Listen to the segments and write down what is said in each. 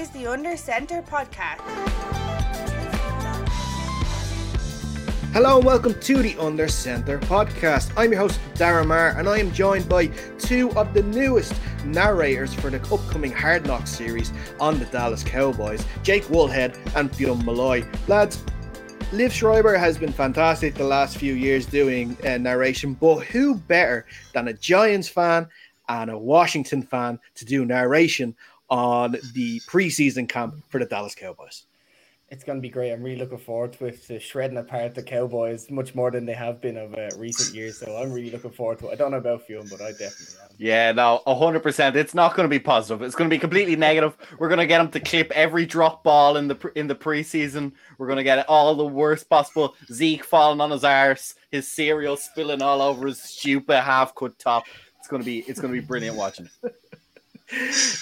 is the Under Center podcast. Hello and welcome to the Under Center podcast. I'm your host, Darren Marr, and I am joined by two of the newest narrators for the upcoming Hard Knocks series on the Dallas Cowboys, Jake Woolhead and Fionn Malloy. Lads, Liev Schreiber has been fantastic the last few years doing uh, narration, but who better than a Giants fan and a Washington fan to do narration on the preseason camp for the Dallas Cowboys? It's going to be great. I'm really looking forward to it, to shredding apart the Cowboys much more than they have been of uh, recent years. So I'm really looking forward to it. I don't know about Fionn, but I definitely am. Yeah, no, 100%. It's not going to be positive. It's going to be completely negative. We're going to get him to clip every drop ball in the in the preseason. We're going to get all the worst possible. Zeke falling on his arse, his cereal spilling all over his stupid half cut top. It's going to be it's going to be brilliant watching.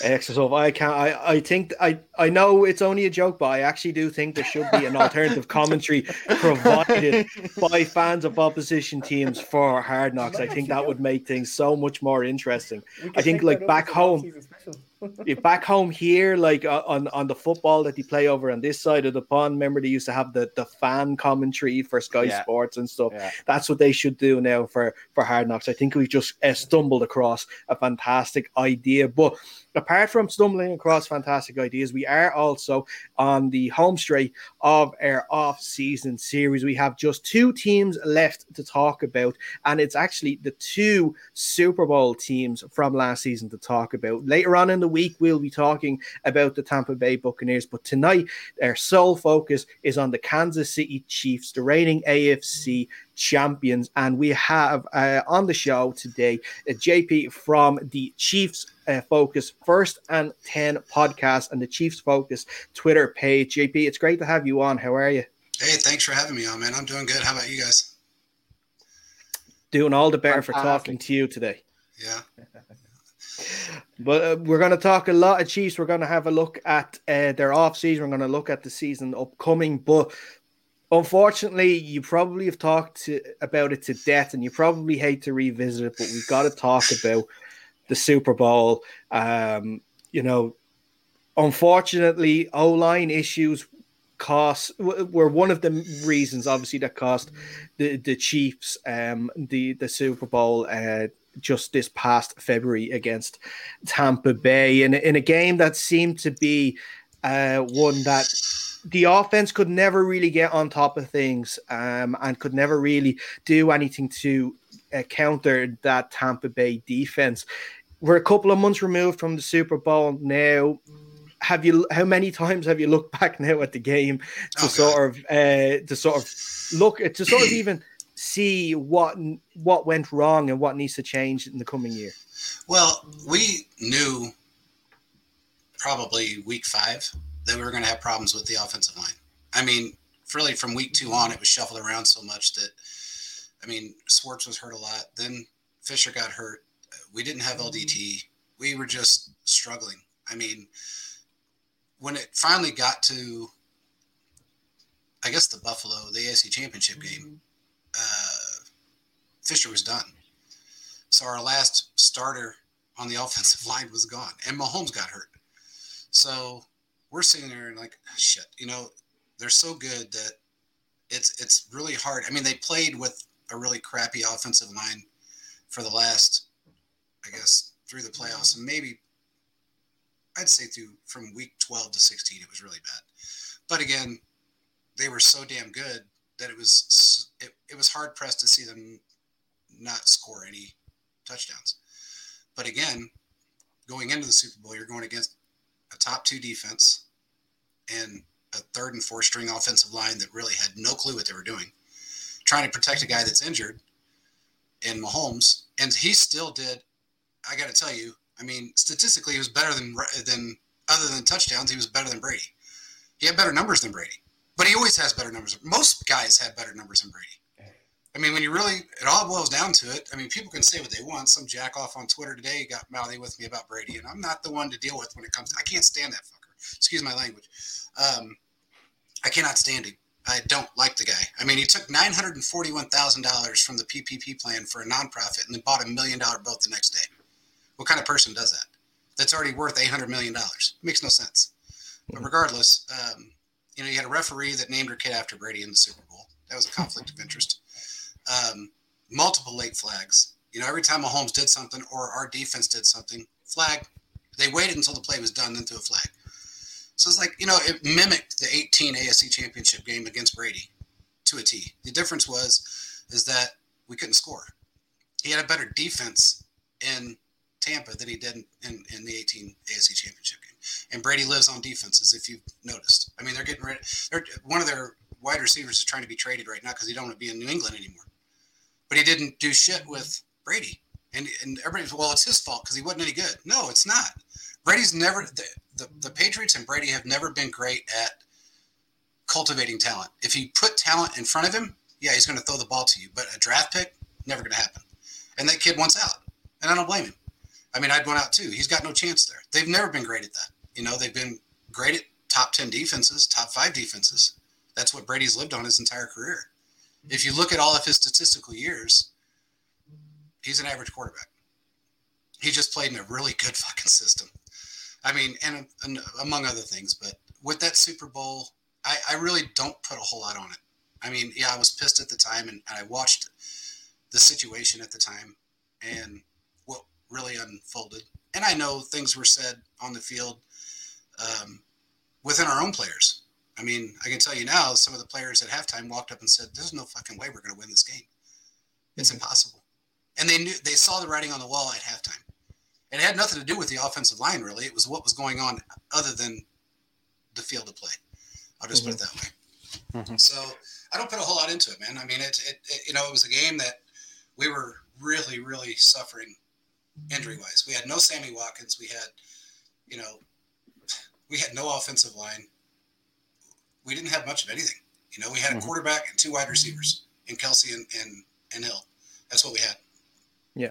Excellent. I can't. I, I think I I know it's only a joke, but I actually do think there should be an alternative commentary provided by fans of opposition teams for Hard Knocks. I think that would make things so much more interesting. I think like back home back home here, like uh, on on the football that they play over on this side of the pond, remember they used to have the the fan commentary for Sky yeah. Sports and stuff. Yeah. That's what they should do now for for Hard Knocks. I think we just uh, stumbled across a fantastic idea, but apart from stumbling across fantastic ideas, we are also on the home straight of our off season series. We have just two teams left to talk about, and it's actually the two Super Bowl teams from last season to talk about. Later on in the week, we'll be talking about the Tampa Bay Buccaneers, but tonight, our sole focus is on the Kansas City Chiefs, the reigning AFC champions. And we have uh, on the show today uh, JP from the Chiefs uh, Focus First and 10 podcast and the Chiefs Focus Twitter page. JP, it's great to have you on. How are you? Hey, thanks for having me on, man. I'm doing good. How about you guys? Doing all the better for talking to you today. Yeah. But uh, we're going to talk a lot of Chiefs. We're going to have a look at uh, their off season. We're going to look at the season upcoming. But unfortunately, you probably have talked to, about it to death, and you probably hate to revisit it. But we've got to talk about the Super Bowl. Um, you know, unfortunately, O line issues cost were one of the reasons, obviously, that cost the the Chiefs um, the the Super Bowl. Uh, just this past February against Tampa Bay in, in a game that seemed to be uh, one that the offense could never really get on top of things um, and could never really do anything to uh, counter that Tampa Bay defense. We're a couple of months removed from the Super Bowl now. Have you? How many times have you looked back now at the game to oh, sort of uh, to sort of look to sort of even see what what went wrong and what needs to change in the coming year? Well, we knew probably week five that we were going to have problems with the offensive line. I mean, really from week two on, it was shuffled around so much that, I mean, Schwartz was hurt a lot. Then Fisher got hurt. We didn't have LDT. We were just struggling. I mean, when it finally got to, I guess the Buffalo, the AFC Championship game, uh, Fisher was done. So our last starter on the offensive line was gone, and Mahomes got hurt. So we're sitting there and like, shit, you know, they're so good that it's it's really hard. I mean, they played with a really crappy offensive line for the last, I guess, through the playoffs, and maybe I'd say through from week 12 to 16, it was really bad. But again, they were so damn good that it was it, it was hard pressed to see them not score any touchdowns. But again, going into the Super Bowl, you're going against a top two defense and a third and fourth string offensive line that really had no clue what they were doing, trying to protect a guy that's injured in Mahomes, and he still did. I got to tell you, I mean, statistically, he was better than than other than touchdowns. He was better than Brady. He had better numbers than Brady, but he always has better numbers. Most guys have better numbers than Brady. I mean, when you really, it all boils down to it. I mean, people can say what they want. Some jack off on Twitter today got mouthy with me about Brady, and I'm not the one to deal with when it comes. To, I can't stand that fucker. Excuse my language. Um, I cannot stand him. I don't like the guy. I mean, he took nine hundred and forty-one thousand dollars from the PPP plan for a nonprofit, and then bought a million-dollar boat the next day. What kind of person does that? That's already worth eight hundred million dollars. Makes no sense. But regardless, um, you know, you had a referee that named her kid after Brady in the Super Bowl. That was a conflict of interest. Um, multiple late flags. You know, every time Mahomes did something or our defense did something, flag. They waited until the play was done, then threw a flag. So it's like, you know, it mimicked the 18 AFC championship game against Brady to a T. The difference was is that we couldn't score. He had a better defense in Tampa than he did in, in, in the 18 AFC championship game. And Brady lives on defenses, if you've noticed. I mean, they're getting rid. They're, one of their wide receivers is trying to be traded right now because he don't want to be in New England anymore. But he didn't do shit with Brady. And, and everybody's, well, it's his fault because he wasn't any good. No, it's not. Brady's never, the, the, the Patriots and Brady have never been great at cultivating talent. If you put talent in front of him, yeah, he's going to throw the ball to you. But a draft pick, never going to happen. And that kid wants out. And I don't blame him. I mean, I'd want out too. He's got no chance there. They've never been great at that. You know, they've been great at top 10 defenses, top five defenses. That's what Brady's lived on his entire career. If you look at all of his statistical years, he's an average quarterback. He just played in a really good fucking system. I mean, and, and among other things, but with that Super Bowl, I, I really don't put a whole lot on it. I mean, yeah, I was pissed at the time and, and I watched the situation at the time and what really unfolded. And I know things were said on the field um, within our own players. I mean, I can tell you now, some of the players at halftime walked up and said, "There's no fucking way we're going to win this game. It's mm-hmm. impossible." And they knew they saw the writing on the wall at halftime. It had nothing to do with the offensive line, really. It was what was going on other than the field of play. I'll just mm-hmm. put it that way. Mm-hmm. So I don't put a whole lot into it, man. I mean, it, it, it, you know, it was a game that we were really, really suffering injury wise. We had no Sammy Watkins. We had, you know, we had no offensive line. We didn't have much of anything. You know, we had a mm-hmm. quarterback and two wide receivers in Kelce and, and, and Hill. That's what we had. Yeah.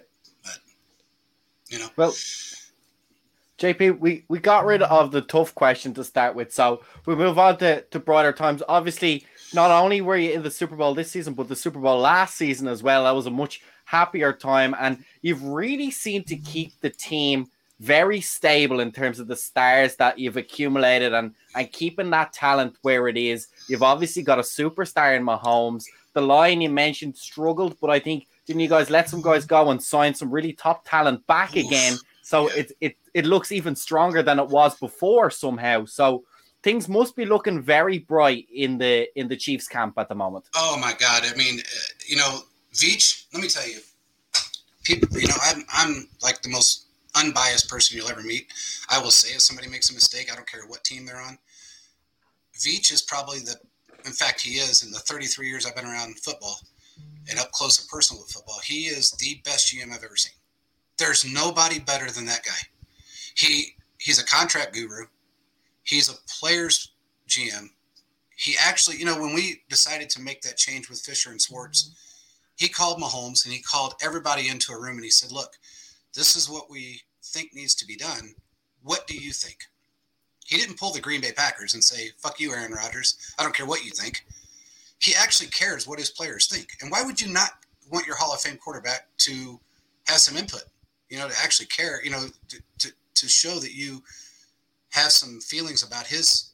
You know. Well, JP, we, we got rid of the tough question to start with. So we move on to, to broader times. Obviously, not only were you in the Super Bowl this season, but the Super Bowl last season as well. That was a much happier time. And you've really seemed to keep the team very stable in terms of the stars that you've accumulated and, and keeping that talent where it is. You've obviously got a superstar in Mahomes. The line you mentioned struggled, but I think didn't you guys let some guys go and sign some really top talent back again? So it it it looks even stronger than it was before somehow. So things must be looking very bright in the in the Chiefs camp at the moment. Oh my God! I mean, uh, you know, Veach. Let me tell you, people. You know, I'm I'm like the most unbiased person you'll ever meet. I will say if somebody makes a mistake, I don't care what team they're on. Veach is probably the, in fact, he is in the 33 years I've been around football and up close and personal with football. He is the best GM I've ever seen. There's nobody better than that guy. He he's a contract guru. He's a player's GM. He actually, you know, when we decided to make that change with Fisher and Schwartz, he called Mahomes and he called everybody into a room and he said, "Look, this is what we think needs to be done. What do you think?" He didn't pull the Green Bay Packers and say, "Fuck you, Aaron Rodgers. I don't care what you think." He actually cares what his players think. And why would you not want your Hall of Fame quarterback to have some input? You know, to actually care. You know, to, to, to show that you have some feelings about his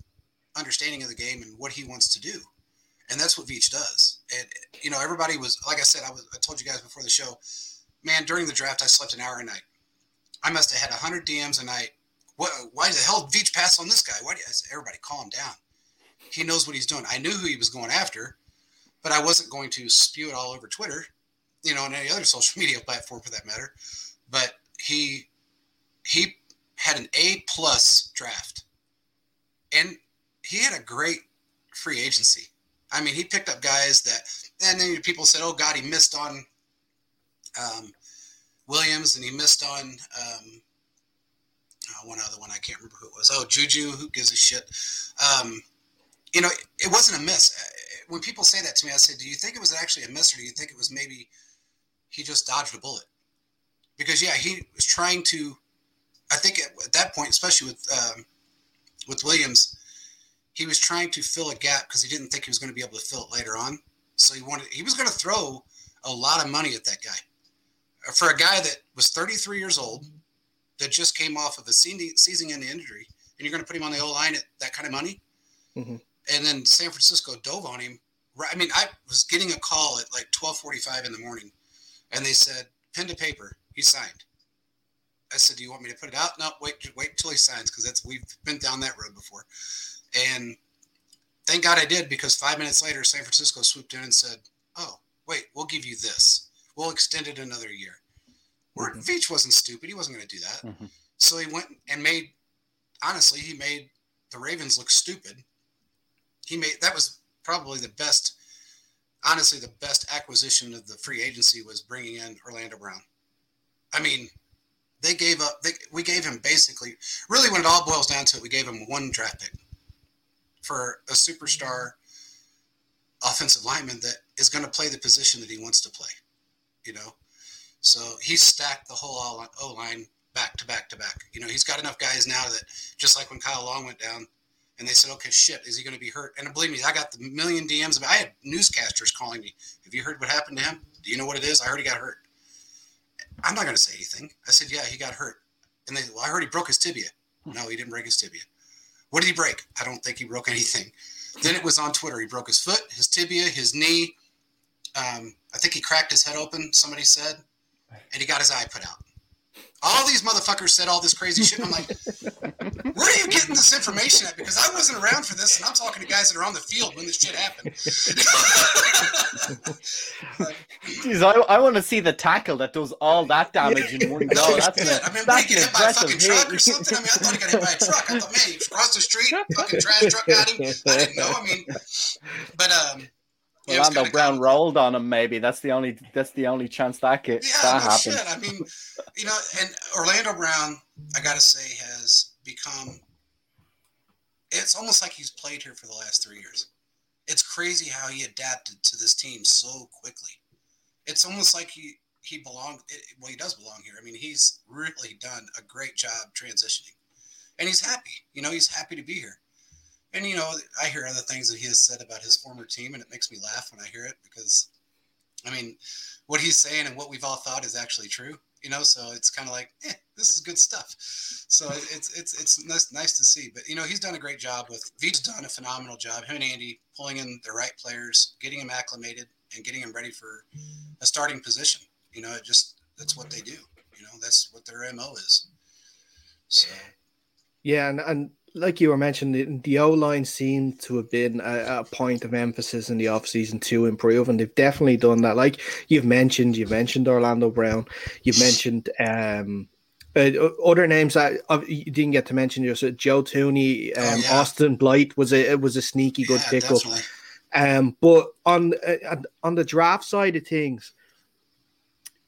understanding of the game and what he wants to do. And that's what Veach does. And you know, everybody was like I said, I was I told you guys before the show, man, during the draft I slept an hour a night. I must have had hundred DMs a night. What why the hell did Veach pass on this guy? Why do said, everybody calm down? He knows what he's doing. I knew who he was going after, but I wasn't going to spew it all over Twitter, you know, and any other social media platform for that matter. But he he had an A plus draft, and he had a great free agency. I mean, he picked up guys that, and then people said, "Oh God, he missed on um, Williams, and he missed on um, oh, one other one. I can't remember who it was. Oh, Juju. Who gives a shit? Um, you know, it wasn't a miss. When people say that to me, I say, "Do you think it was actually a miss, or do you think it was maybe he just dodged a bullet?" Because yeah, he was trying to I think at, that point, especially with um, with Williams, he was trying to fill a gap because he didn't think he was going to be able to fill it later on. So he wanted he was going to throw a lot of money at that guy. For a guy that was 33 years old, that just came off of a season-ending injury, and you're going to put him on the O line at that kind of money. Mhm. And then San Francisco dove on him. I mean, I was getting a call at like 12:45 in the morning, and they said, "Pen to paper, he signed." I said, "Do you want me to put it out?" No, wait, wait till he signs because that's we've been down that road before. And thank God I did because five minutes later, San Francisco swooped in and said, "Oh, wait, we'll give you this. We'll extend it another year." Mhm. Veach wasn't stupid; he wasn't going to do that. Mhm. So he went and made. Honestly, he made the Ravens look stupid. He made that was probably the best. Honestly, the best acquisition of the free agency was bringing in Orlando Brown. I mean, they gave up. They, we gave him basically, really, when it all boils down to it, we gave him one draft pick for a superstar offensive lineman that is going to play the position that he wants to play. You know, so he stacked the whole O line back to back to back. You know, he's got enough guys now that just like when Kyle Long went down, and they said, "Okay, shit, is he going to be hurt?" And believe me, I got the million DMs. I had newscasters calling me. Have you heard what happened to him? Do you know what it is? I heard he got hurt. I'm not going to say anything. I said, "Yeah, he got hurt." And they, well, I heard he broke his tibia. No, he didn't break his tibia. What did he break? I don't think he broke anything. Then it was on Twitter. He broke his foot, his tibia, his knee. Um, I think he cracked his head open. Somebody said, and he got his eye put out. All these motherfuckers said all this crazy shit. And I'm like, where are you getting this information at? Because I wasn't around for this, and I'm talking to guys that are on the field when this shit happened. Jeez, I, I want to see the tackle that does all that damage in one go. That's shit. an, I mean, that's he an get hit by a fucking impressive truck or something? I mean, I thought he got hit by a truck. I thought, man, he crossed the street, fucking trash truck got him. I didn't know. I mean, but um, yeah, Orlando Brown cool. rolled on him. Maybe that's the only that's the only chance that get, Yeah, that no happened. shit. I mean, you know, and Orlando Brown, I gotta say, has become. It's almost like he's played here for the last three years. It's crazy how he adapted to this team so quickly. It's almost like he he belonged. Well, he does belong here. I mean, he's really done a great job transitioning, and he's happy. You know, he's happy to be here. And you know, I hear other things that he has said about his former team, and it makes me laugh when I hear it because, I mean, what he's saying and what we've all thought is actually true. You know, so it's kind of like, eh, this is good stuff. So it's it's it's nice, nice to see. But you know, he's done a great job with. V's done a phenomenal job. Him and Andy pulling in the right players, getting him acclimated, and getting him ready for a starting position. You know, it just that's what they do. You know, that's what their mo is. So Yeah, and, and like you were mentioning, the, O line seemed to have been a, a point of emphasis in the offseason to improve, and they've definitely done that. Like you've mentioned, you've mentioned Orlando Brown, you've mentioned um, uh, other names that uh, you didn't get to mention. Just uh, Joe Thuney, um, Oh, yeah. Austin Blythe was a it was a sneaky good yeah, pickup. definitely. Um, but on uh, on the draft side of things,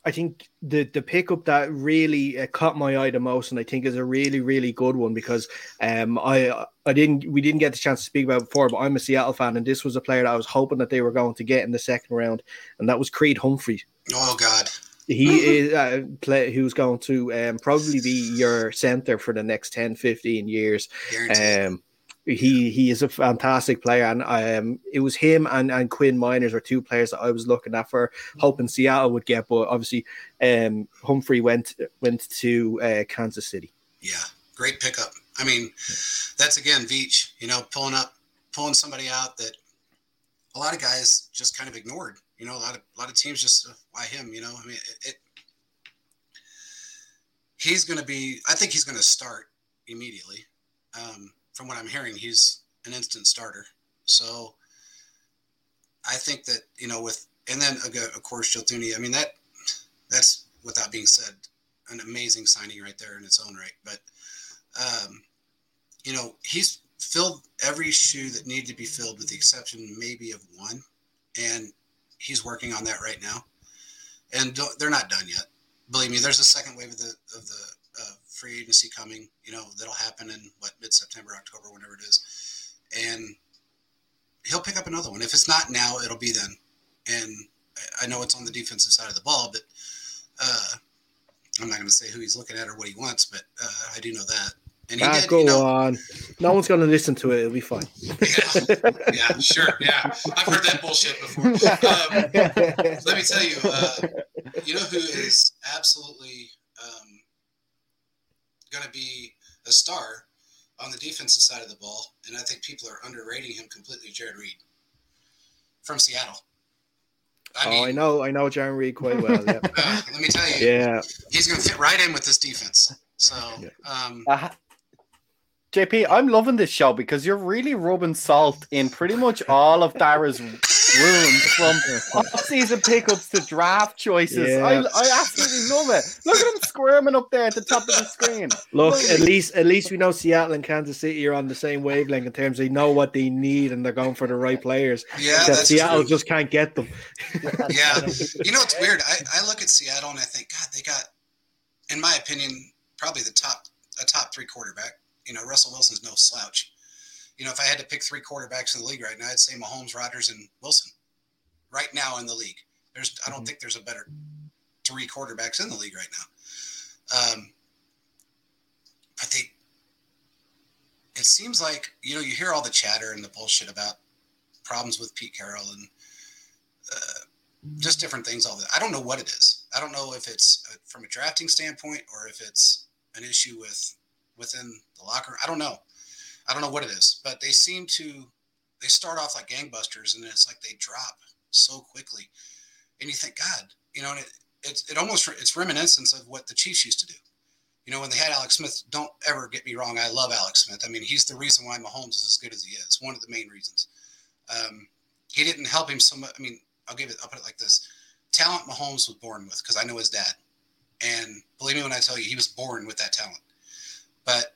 I think the the pickup that really uh, caught my eye the most, and I think is a really really good one because um I I didn't we didn't get the chance to speak about it before, but I'm a Seattle fan, and this was a player that I was hoping that they were going to get in the second round, and that was Creed Humphrey. Oh God. He is a play who's going to um, probably be your center for the next 10, 15 years. Guaranteed. Um, he he is a fantastic player, and um, it was him and, and Quinn Meinerz are two players that I was looking at for hoping Seattle would get, but obviously um, Humphrey went went to uh, Kansas City. Yeah, great pickup. I mean, that's again Veach, you know, pulling up, pulling somebody out that a lot of guys just kind of ignored. You know, a lot of a lot of teams just uh, why him. You know, I mean, it. it he's going to be. I think he's going to start immediately. Um, from what I'm hearing, he's an instant starter. So I think that you know with and then of course Joe Thuney. I mean that that's without being said an amazing signing right there in its own right. But um, you know he's filled every shoe that needed to be filled with the exception maybe of one, and he's working on that right now. And they're not done yet. Believe me, there's a second wave of the of the free agency coming. You know that'll happen in what mid September, October, whenever it is, and he'll pick up another one. If it's not now, it'll be then. And I- know it's on the defensive side of the ball, but uh, I'm not going to say who he's looking at or what he wants, but uh, I do know that. And he Ah, did, go you know, on. No one's going to listen to it. It'll be fine. yeah, yeah, sure, yeah. I've heard that bullshit before. Um, let me tell you, uh, you know who is absolutely um, going to be a star on the defensive side of the ball, and I think people are underrating him completely. Jarran Reed from Seattle. I mean, oh, I know, I know Jarran Reed quite well. Yeah. uh, let me tell you, yeah, he's going to fit right in with this defense. So, um, uh, JP, I'm loving this show because you're really rubbing salt in pretty much all of Dara's wounds from off-season pickups to draft choices. Yeah. I, I absolutely love it. Look at him squirming up there at the top of the screen. Look, at least at least we know Seattle and Kansas City are on the same wavelength in terms they know what they need and they're going for the right players. Yeah, that's Seattle true. just can't get them. yeah, you know it's weird. I, I look at Seattle and I think, God, they got, in my opinion, probably the top a top three quarterback you know, Russell Wilson's no slouch. You know, if I had to pick three quarterbacks in the league right now, I'd say Mahomes, Rodgers, and Wilson. Right now in the league, there's I don't mm-hmm. think there's a better three quarterbacks in the league right now. Um, but they, it seems like you know you hear all the chatter and the bullshit about problems with Pete Carroll and uh, just different things. All that I don't know what it is. I don't know if it's a, from a drafting standpoint or if it's an issue with within the locker. I don't know. I don't know what it is, but they seem to they start off like gangbusters and it's like they drop so quickly. And you think, God, you know, and it it, it almost it's reminiscence of what the Chiefs used to do. You know, when they had Alex Smith, don't ever get me wrong. I love Alex Smith. I mean, he's the reason why Mahomes is as good as he is. One of the main reasons. Um, he didn't help him so much. I mean, I'll give it. I'll put it like this: talent Mahomes was born with, because I know his dad, and believe me when I tell you, he was born with that talent. But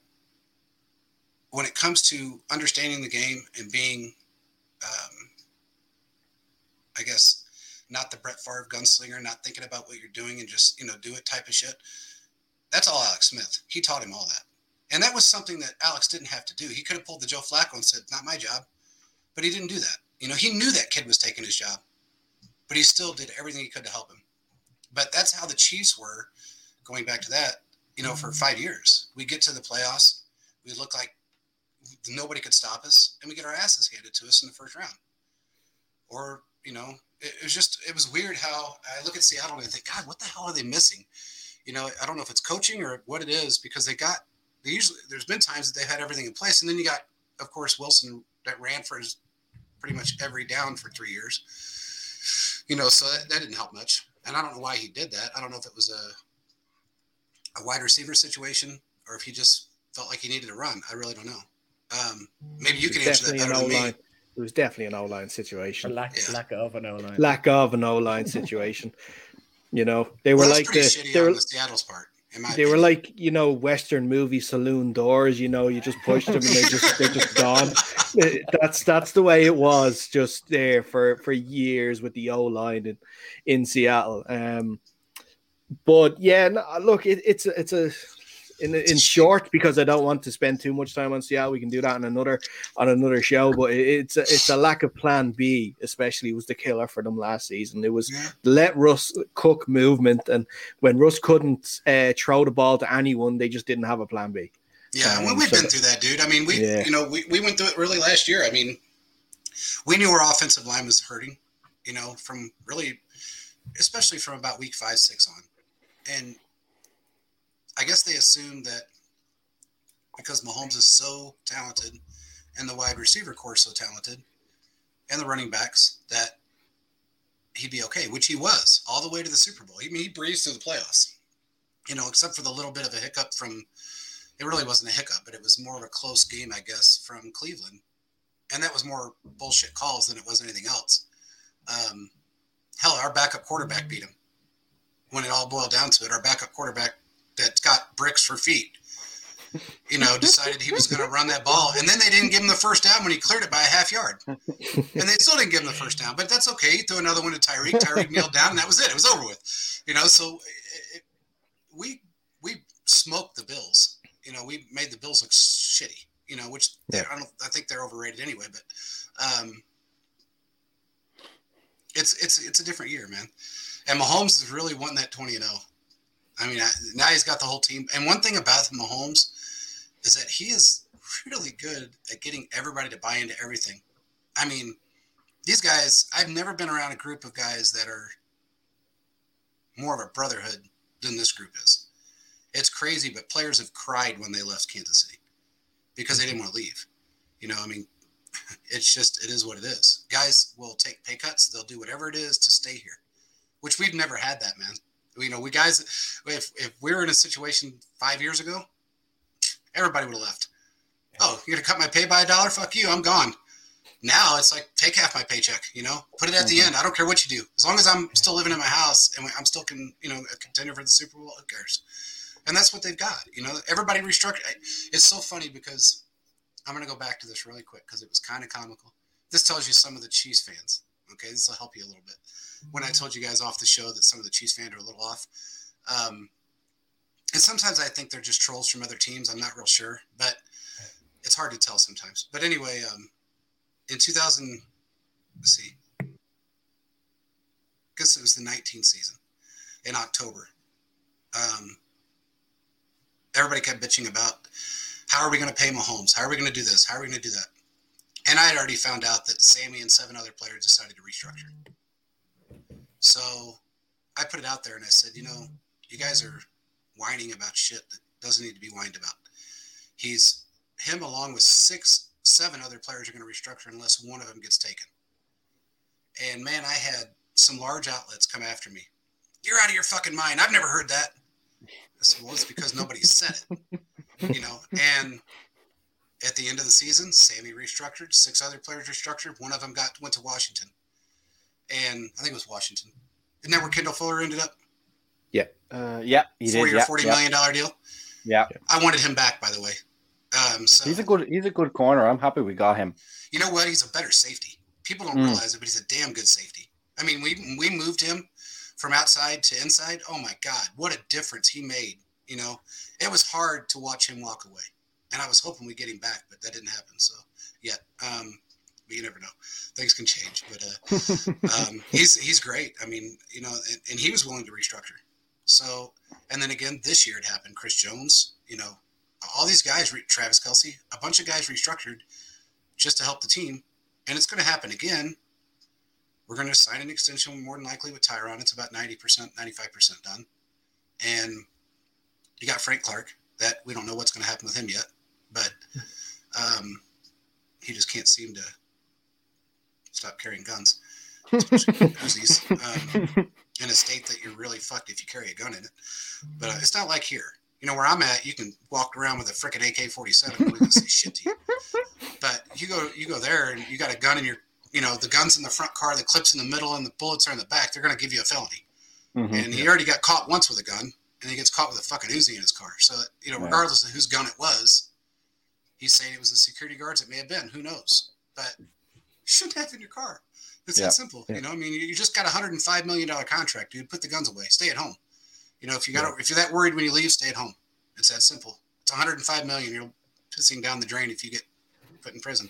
when it comes to understanding the game and being, um, I guess, not the Brett Favre gunslinger, not thinking about what you're doing and just you know do it type of shit. That's all Alex Smith. He taught him all that, and that was something that Alex didn't have to do. He could have pulled the Joe Flacco and said, "Not my job," but he didn't do that. You know, he knew that kid was taking his job, but he still did everything he could to help him. But that's how the Chiefs were. Going back to that, you know, for five years. We get to the playoffs, we look like nobody could stop us, and we get our asses handed to us in the first round. Or, you know, it, it was just, it was weird how I look at Seattle and I think, God, what the hell are they missing? You know, I don't know if it's coaching or what it is because they got, they usually, there's been times that they've had everything in place. And then you got, of course, Wilson that ran for his pretty much every down for three years. You know, so that, that didn't help much. And I don't know why he did that. I don't know if it was a a wide receiver situation or if he just felt like he needed to run. I really don't know. Um, maybe you can answer that better than me. It was definitely an O line situation. lack, yeah. lack of an O line. Lack of an O line situation. you know, they were well, like the, they were the Seattle's part. they opinion. were like you know Western movie saloon doors. You know, you just push them and they just they're just gone. That's that's the way it was just there for for years with the O line in in Seattle. Um, but yeah, no, look, it, it's a, it's a in in short because I don't want to spend too much time on Seattle. We can do that on another on another show. But it's a, it's a lack of Plan B, especially was the killer for them last season. It was yeah. let Russ cook movement, and when Russ couldn't uh, throw the ball to anyone, they just didn't have a Plan B. Yeah, um, well, we've so been through that, dude. I mean, we yeah. you know we, we went through it really last year. I mean, we knew our offensive line was hurting. You know, from really, especially from about week five six on and I guess they assumed that because Mahomes is so talented and the wide receiver corps so talented and the running backs that he'd be okay, which he was all the way to the Super Bowl. I mean, he breezed through the playoffs, you know, except for the little bit of a hiccup from, it really wasn't a hiccup, but it was more of a close game, I guess, from Cleveland. And that was more bullshit calls than it was anything else. Um, hell, our backup quarterback beat him when it all boiled down to it, our backup quarterback that got bricks for feet, you know, decided he was going to run that ball. And then they didn't give him the first down when he cleared it by a half yard. And they still didn't give him the first down, but that's okay. He threw another one to Tyreek. Tyreek kneeled down, and that was it. It was over with. You know, so it, we we smoked the Bills. You know, we made the Bills look shitty. You know, which yeah. I don't. I think they're overrated anyway. But um, it's it's it's a different year, man. And Mahomes is really wanting that 20 and 0. I mean, now he's got the whole team. And one thing about Mahomes is that he is really good at getting everybody to buy into everything. I mean, these guys, I've never been around a group of guys that are more of a brotherhood than this group is. It's crazy, but players have cried when they left Kansas City because they didn't want to leave. You know, I mean, it's just it is what it is. Guys will take pay cuts. They'll do whatever it is to stay here, which we've never had that, man. You know, we guys, if if we were in a situation five years ago, everybody would have left. Oh, you're gonna cut my pay by a dollar? Fuck you, I'm gone. Now it's like take half my paycheck. You know, put it at the mm-hmm. end. I don't care what you do, as long as I'm still living in my house and I'm still can you know a contender for the Super Bowl. Who cares? And that's what they've got. You know, everybody restructured. It's so funny because I'm going to go back to this really quick because it was kind of comical. This tells you some of the Chiefs fans. Okay, this will help you a little bit. When I told you guys off the show that some of the Chiefs fans are a little off, um, and sometimes I think they're just trolls from other teams. I'm not real sure, but it's hard to tell sometimes. But anyway, um, in 2000, let's see, I guess it was the 19th season in October. Um, everybody kept bitching about how are we going to pay Mahomes? How are we going to do this? How are we going to do that? And I had already found out that Sammy and seven other players decided to restructure. So I put it out there and I said, you know, you guys are whining about shit that doesn't need to be whined about. He's him along with six, seven other players are going to restructure unless one of them gets taken. And man, I had some large outlets come after me. You're out of your fucking mind. I've never heard that. I said, well, it's because nobody said it you know, and at the end of the season, Sammy restructured, six other players restructured. One of them got went to Washington, and I think it was Washington. Isn't that where Kendall Fuller ended up? Yeah, uh, yeah, he four did. year, yeah, forty yeah. million dollar deal. Yeah, I wanted him back, by the way. Um, so he's a good he's a good corner. I'm happy we got him. You know what? He's a better safety. People don't mm. realize it, but he's a damn good safety. I mean, we we moved him from outside to inside. Oh my God, what a difference he made you know, it was hard to watch him walk away, and I was hoping we get him back, but that didn't happen. So, yeah, um, but you never know. Things can change, but uh, um, he's he's great. I mean, you know, and, and, he was willing to restructure. So, and then again, this year it happened. Chris Jones, you know, all these guys, Travis Kelce, a bunch of guys restructured just to help the team, and it's going to happen again. We're going to sign an extension more than likely with Tyrann. It's about 90%, 95% done. And you got Frank Clark. That we don't know what's going to happen with him yet, but um, he just can't seem to stop carrying guns, Uzis, um, in a state that you're really fucked if you carry a gun in it. But uh, it's not like here. You know where I'm at, you can walk around with a freaking AK-47 and we say shit to you. But you go, you go there and you got a gun in your, you know, the guns in the front car, the clips in the middle, and the bullets are in the back. They're going to give you a felony. Mm-hmm, and he already got caught once with a gun and he gets caught with a fucking Uzi in his car. So you know, regardless of whose gun it was, he's saying it was the security guards. It may have been. Who knows? But you shouldn't have in your car. It's yeah. that simple. Yeah. You know, I mean, you just got a hundred and five million dollar contract, dude. Put the guns away. Stay at home. You know, if you got yeah. if you're that worried when you leave, stay at home. It's that simple. It's 105 million. You're pissing down the drain if you get put in prison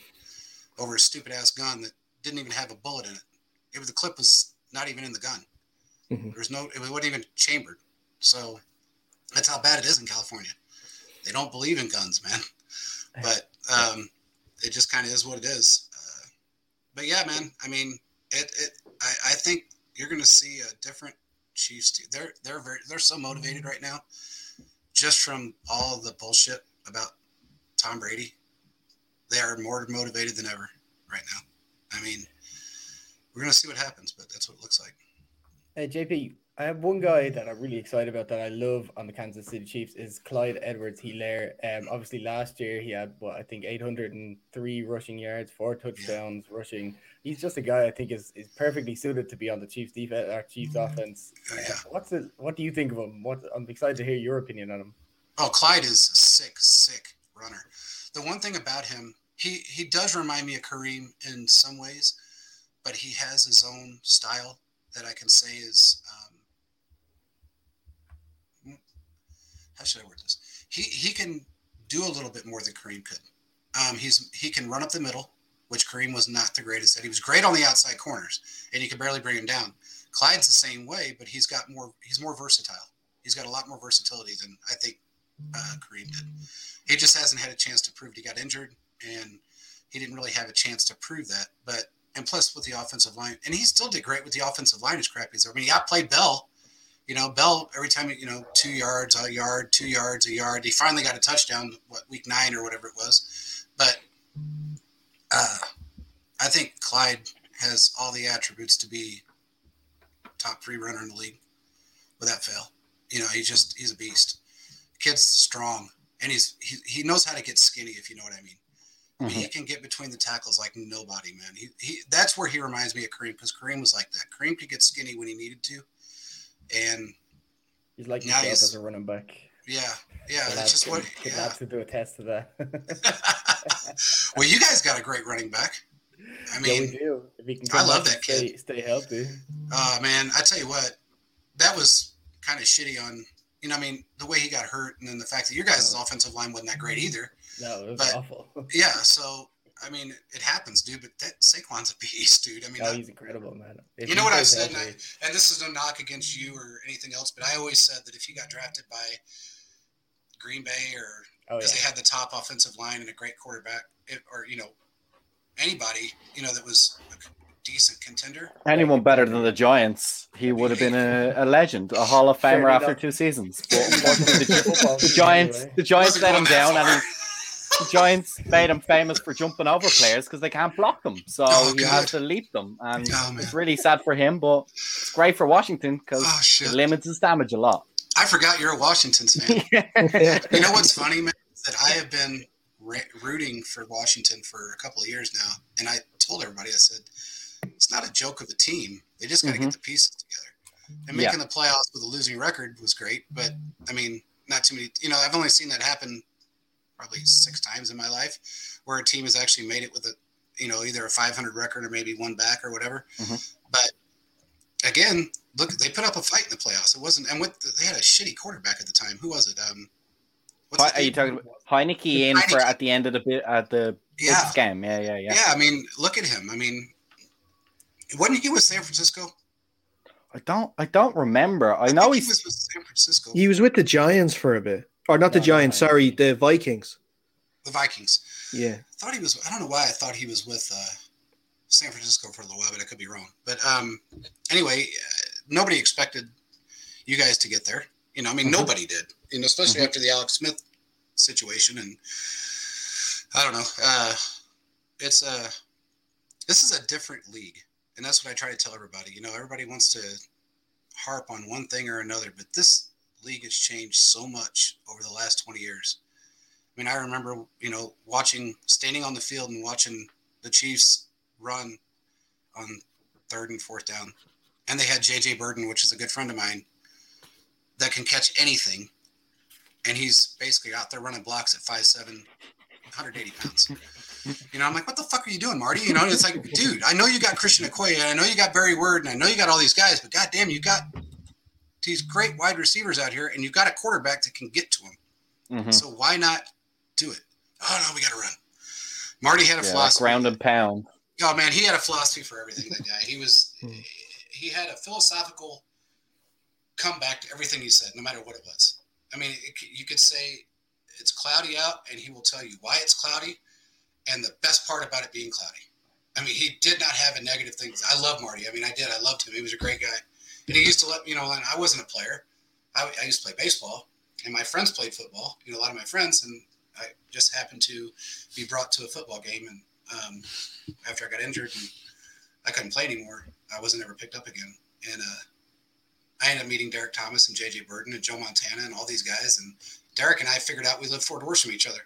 over a stupid ass gun that didn't even have a bullet in it. It was the clip was not even in the gun. Mm-hmm. There's no. It wasn't even chambered. So that's how bad it is in California. They don't believe in guns, man. But um, it just kind of is what it is. But yeah, man. I mean, it. it I, I think you're going to see a different Chiefs team. They're they're very they're so motivated right now, just from all the bullshit about Tom Brady. They are more motivated than ever right now. I mean, we're going to see what happens, but that's what it looks like. Hey, JP, I have one guy that I'm really excited about that I love on the Kansas City Chiefs is Clyde Edwards Helaire. Um, obviously last year he had what I think 803 rushing yards, four touchdowns rushing. He's just a guy I think is, is perfectly suited to be on the Chiefs defense, our Chiefs mm-hmm. offense. What's it? What do you think of him? What I'm excited to hear your opinion on him. Oh, Clyde is sick, sick runner. The one thing about him, he he does remind me of Kareem in some ways, but he has his own style that I can say is. Um, how should I word this? He he can do a little bit more than Kareem could. Um, he's he can run up the middle, which Kareem was not the greatest at. He was great on the outside corners, and you could barely bring him down. Clyde's the same way, but he's got more. He's more versatile. He's got a lot more versatility than I think uh, Kareem did. He just hasn't had a chance to prove. He got injured, and he didn't really have a chance to prove that. But and plus with the offensive line, and he still did great with the offensive line as crappy as I mean, he outplayed Bell You know, Bell every time you know two yards, a yard, two yards, a yard. He finally got a touchdown, what week nine or whatever it was. But uh, I think Clyde has all the attributes to be top three runner in the league without fail. You know, he just he's a beast. Kid's strong, and he's he, he knows how to get skinny if you know what I mean. I mean. He can get between the tackles like nobody, man. He, he that's where he reminds me of Kareem because Kareem was like that. Kareem could get skinny when he needed to, and He's like Now he's- as a running back. yeah, yeah, The that's just can- what. Yeah. lads can do a test to that. well, you guys got a great running back. I yeah, we do. If he can I love that kid. Stay, stay healthy. uh, man, I tell you what, that was kind of shitty on. You know, I mean, the way he got hurt, and then the fact that your guys' offensive line wasn't that great either. No, it was But- awful. Yeah, so I mean, it happens, dude. But that Saquon's a beast, dude. I mean, no, I- he's incredible, man. If You know what I've stays said, and, I, and this is no knock against you or anything else, but I always said that if he got drafted by Green Bay or oh because yeah, they had the top offensive line and a great quarterback, if, or you know, anybody you know that was a decent contender, Anyone better than the Giants, he would have been a, a legend, a Hall of Famer Fair after enough. two seasons. But the, the Giants, the Giants Wasn't let him going that down, and he, the Giants made him famous for jumping over players because they can't block them. So Oh, he has to leap them, and Oh, it's really sad for him. But it's great for Washington because Oh it limits his damage a lot. I forgot you're a Washington fan. You know what's funny, man? Is that I have been rooting for Washington for a couple of years now, and I told everybody, I said, it's not a joke of a team. They just got to Mhm. get the pieces together. And Yeah. making the playoffs with a losing record was great, but I mean, not too many. You know, I've only seen that happen probably six times in my life, where a team has actually made it with a, you know, either a 500 record or maybe one back or whatever. Mhm. But again, look, they put up a fight in the playoffs. It wasn't, and what they had a shitty quarterback at the time. Who was it? Um, what's Hi- his Are you talking about Heinicke in for at the end of the bit at the Yeah, game? Yeah, yeah, yeah, yeah. I mean, look at him. I mean, wasn't he with San Francisco? I don't, I don't remember. I think know he he's was with San Francisco. He was with the Giants for a bit, or not the No, Giants. no. Sorry, the Vikings. the Vikings. Yeah, I thought he was. I don't know why I thought he was with uh, San Francisco for a little while, but I could be wrong. But um, anyway, uh, nobody expected you guys to get there. You know, I mean, Mhm. nobody did. You know, especially Mhm. after the Alex Smith situation, and I don't know. Uh, it's a this is a different league, and that's what I try to tell everybody. You know, everybody wants to harp on one thing or another, but this league has changed so much over the last twenty years. I mean, I remember, you know, watching, standing on the field and watching the Chiefs run on third and fourth down. And they had JJ Birden, which is a good friend of mine, that can catch anything. And he's basically out there running blocks at 5'7, 180 pounds. You know, I'm like, what the fuck are you doing, Marty? You know, and it's like, dude, I know you got Christian Okoye, and I know you got Barry Word, and I know you got all these guys, but goddamn, you got these great wide receivers out here, and you've got a quarterback that can get to them. Mhm. So why not do it? Oh no, we got to run. Marty had a yeah, philosophy. ground and pound. Oh man, he had a philosophy for everything. That guy. He was. Hmm. he had a philosophical comeback to everything he said, no matter what it was. I mean, it, you could say it's cloudy out, and he will tell you why it's cloudy, and the best part about it being cloudy. I mean, he did not have a negative thing. I love Marty. I mean, I did. I loved him. He was a great guy, and he used to let me you know. And I wasn't a player. I, I used to play baseball, and my friends played football. You know, a lot of my friends, and I just happened to be brought to a football game, and um, after I got injured and I couldn't play anymore, I wasn't ever picked up again. And uh, I ended up meeting Derrick Thomas and JJ Birden and Joe Montana and all these guys. And Derek and I figured out we lived four doors from each other.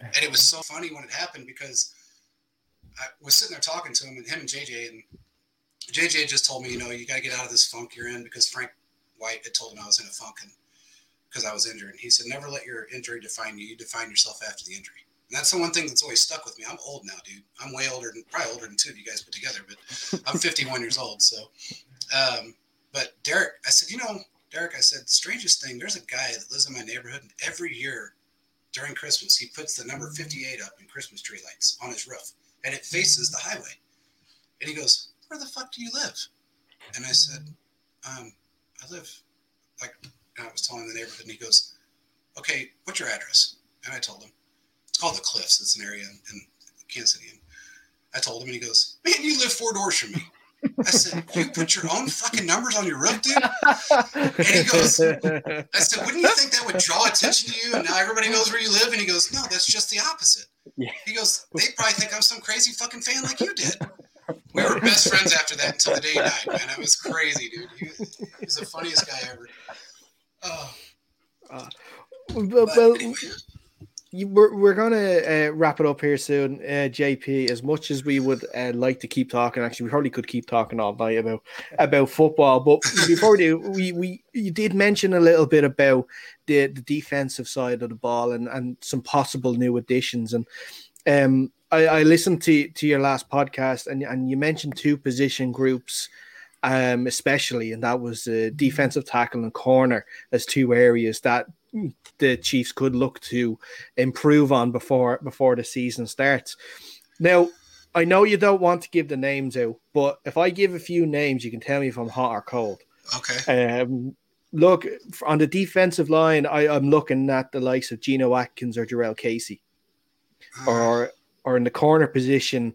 And it was so funny when it happened because I was sitting there talking to him and him and JJ and JJ just told me, you know, you got to get out of this funk you're in because Frank White had told him I was in a funk and because I was injured. And he said, never let your injury define you. You define yourself after the injury. And that's the one thing that's always stuck with me. I'm old now, dude. I'm way older than probably older than two of you guys put together, but I'm 51 years old. So, um, but Derek, I said, you know, Derek, I said, strangest thing, there's a guy that lives in my neighborhood, and every year during Christmas, he puts the number 58 up in Christmas tree lights on his roof, and it faces the highway. And he goes, Where the fuck do you live? And I said, um, I live, like, I was telling the neighborhood, and he goes, Okay, what's your address? And I told him, It's called the Cliffs. It's an area in, in Kansas City. And I told him, and he goes, Man, you live four doors from me. I said, You put your own fucking numbers on your roof, dude? And he goes, I said, Wouldn't you think that would draw attention to you? And now everybody knows where you live. And he goes, No, that's just the opposite. He goes, They probably think I'm some crazy fucking fan like you did. We were best friends after that until the day he died, man. It was crazy, dude. He was, he was the funniest guy ever. Oh, well, but well, anyway. you- we're, we're gonna uh, wrap it up here soon, uh, JP. As much as we would uh, like to keep talking, actually, we probably could keep talking all night about about football. But before we do, we we you did mention a little bit about the the defensive side of the ball and and some possible new additions. And um, I, I listened to to your last podcast, and and you mentioned two position groups. Um, especially, and that was uh, defensive tackle and corner as two areas that the Chiefs could look to improve on before before the season starts. Now, I know you don't want to give the names out, but if I give a few names, you can tell me if I'm hot or cold. okay. Um, look on the defensive line, I, I'm looking at the likes of Geno Atkins or Jurrell Casey, or or in the corner position,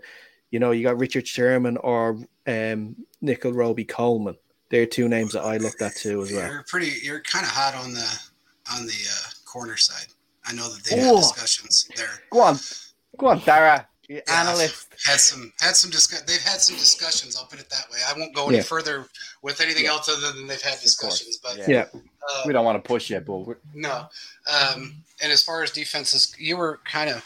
you know, you got Richard Sherman or um, Nickell Robey-Coleman. They're two names that I looked at too as well. You're pretty. You're kind of hot on the on the uh, corner side. I know that they had discussions there. Go on, go on, Dara, Yeah, analyst. Had some had some discuss. They've had some discussions. I'll put it that way. I won't go any Yeah. further with anything else other than they've had discussions. But Yeah. Yeah, uh, We don't want to push yet, but we're, no. Um, and as far as defenses, you were kind of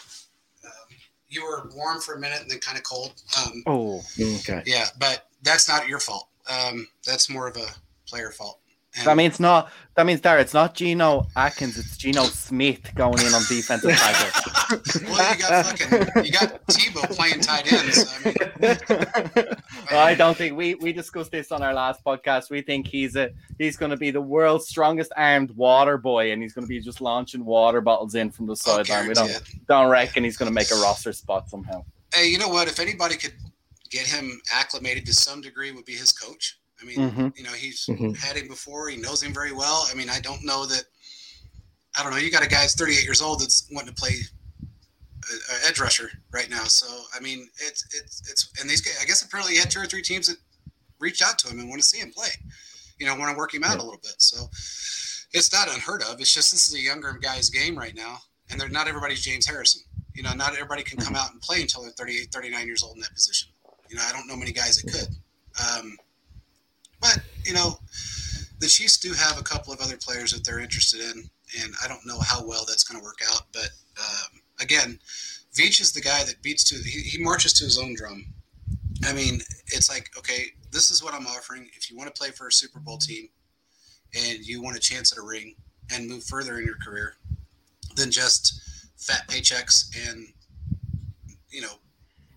you were warm for a minute and then kind of cold. Um, oh, okay. yeah, but that's not your fault. Um, that's more of a player fault. That means not. That means Dara. It's not Geno Atkins. It's Geno Smith going in on defensive tackle. well, you got fucking you got Tebow playing tight ends. I mean, I don't think we we discussed this on our last podcast. We think he's a he's going to be the world's strongest armed water boy, and he's going to be just launching water bottles in from the sideline. We don't don't reckon he's going to make a roster spot somehow. Hey, you know what? If anybody could get him acclimated to some degree, would be his coach. I mean, Mhm. you know, he's Mhm. had him before. He knows him very well. I mean, I don't know that. I don't know. You got a guy that's 38 years old that's wanting to play a, a edge rusher right now. So I mean, it's it's it's and these guys. I guess apparently he had two or three teams that reached out to him and want to see him play. You know, want to work him out a little bit. So it's not unheard of. It's just this is a younger guy's game right now, and they're not everybody's James Harrison. You know, not everybody can come out and play until they're 38, 39 years old in that position. You know, I don't know many guys that could. Um, but you know, the Chiefs do have a couple of other players that they're interested in, and I don't know how well that's going to work out. But um, again, Veach is the guy that beats to he, he marches to his own drum. I mean, it's like okay, this is what I'm offering. If you want to play for a Super Bowl team and you want a chance at a ring and move further in your career than just fat paychecks and you know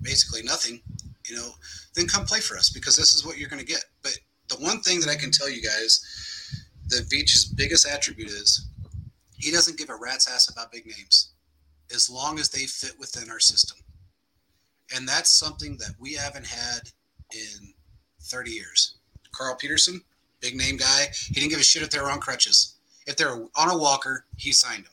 basically nothing, you know, then come play for us because this is what you're going to get. But the one thing that I can tell you guys that Veach's biggest attribute is he doesn't give a rat's ass about big names as long as they fit within our system. And that's something that we haven't had in 30 years. Carl Peterson, big name guy, he didn't give a shit if they were on crutches. If they were on a walker, he signed them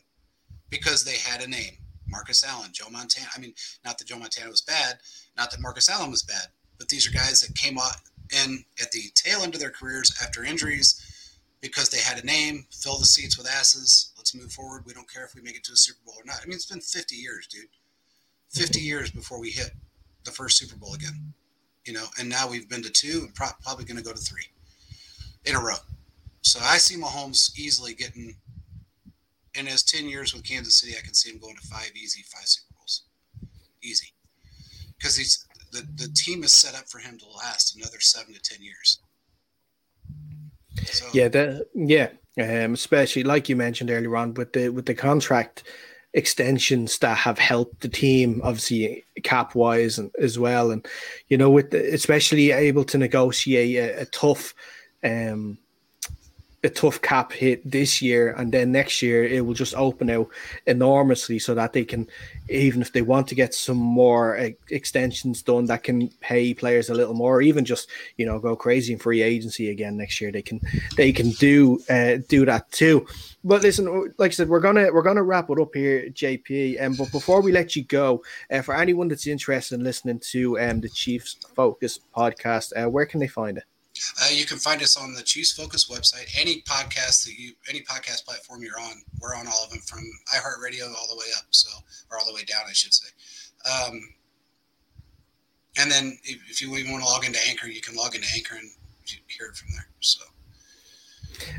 because they had a name. Marcus Allen, Joe Montana. I mean, not that Joe Montana was bad, not that Marcus Allen was bad, but these are guys that came out in at the tail end of their careers after injuries because they had a name, fill the seats with asses. Let's move forward. We don't care if we make it to a Super Bowl or not. I mean, it's been 50 years, dude. 50 years before we hit the first Super Bowl again, you know, and now we've been to two and pro- probably going to go to three in a row. So I see Mahomes easily getting, in his 10 years with Kansas City, I can see him going to five easy, five Super Bowls. Easy. Because he's the, the team is set up for him to last another seven to 10 years. So, Yeah, the, yeah, um, especially like you mentioned earlier on with the with the contract extensions that have helped the team, obviously cap wise and as well, and you know with the, especially able to negotiate a, a tough, um, a tough cap hit this year, and then next year it will just open out enormously, so that they can, even if they want to get some more extensions done, that can pay players a little more, even just you know go crazy in free agency again next year. They can they can do uh, do that too. But listen, like I said, we're gonna we're gonna wrap it up here, JP. Um, but before we let you go, uh, for anyone that's interested in listening to um the Chiefs Focus podcast, uh, where can they find it? Uh, you can find us on the Chiefs Focus website. Any podcast that you, any podcast platform you're on, we're on all of them from iHeartRadio all the way up, so or all the way down, I should say. Um, and then if, if you even want to log into Anchor, you can log into Anchor and hear it from there. So.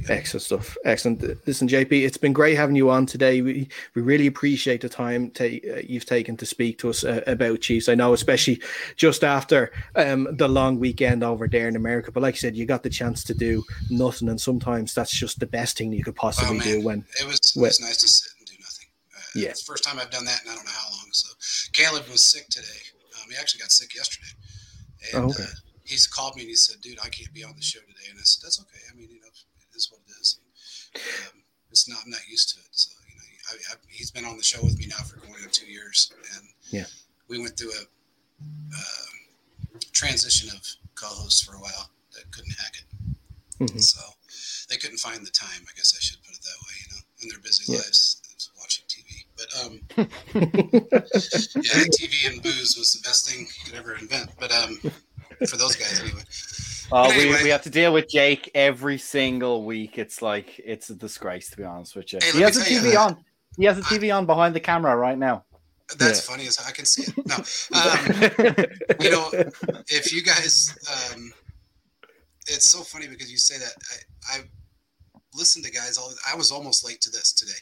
Excellent stuff. Excellent. Listen, JP, it's been great having you on today. We we really appreciate the time ta- uh, you've taken to speak to us uh, about Chiefs. I know, especially just after um, the long weekend over there in America. But like I said, you got the chance to do nothing, and sometimes that's just the best thing you could possibly oh, do. When it was, it was nice to sit and do nothing. Uh, yeah, it's the first time I've done that, and I don't know how long. So Caleb was sick today. Um, he actually got sick yesterday, and oh, okay. uh, he's called me and he said, "Dude, I can't be on the show today," and I said, "That's okay. I mean, you know." is what it is. Um, it's not. I'm not used to it. So you know, I, I, he's been on the show with me now for going on two years, and yeah, we went through a uh, transition of co-hosts for a while that couldn't hack it. Mm-hmm. So they couldn't find the time. I guess I should put it that way. You know, in their busy yeah. lives, watching TV. But um, yeah, TV and booze was the best thing you could ever invent. But um, for those guys anyway. Oh, anyway. we, we have to deal with Jake every single week. It's like it's a disgrace to be honest with you. Hey, he has a TV you, on. He has a TV I, on behind the camera right now. That's yeah. funny as I can see it. No, um, you know, if you guys, um, it's so funny because you say that. I, I listen to guys all. I was almost late to this today.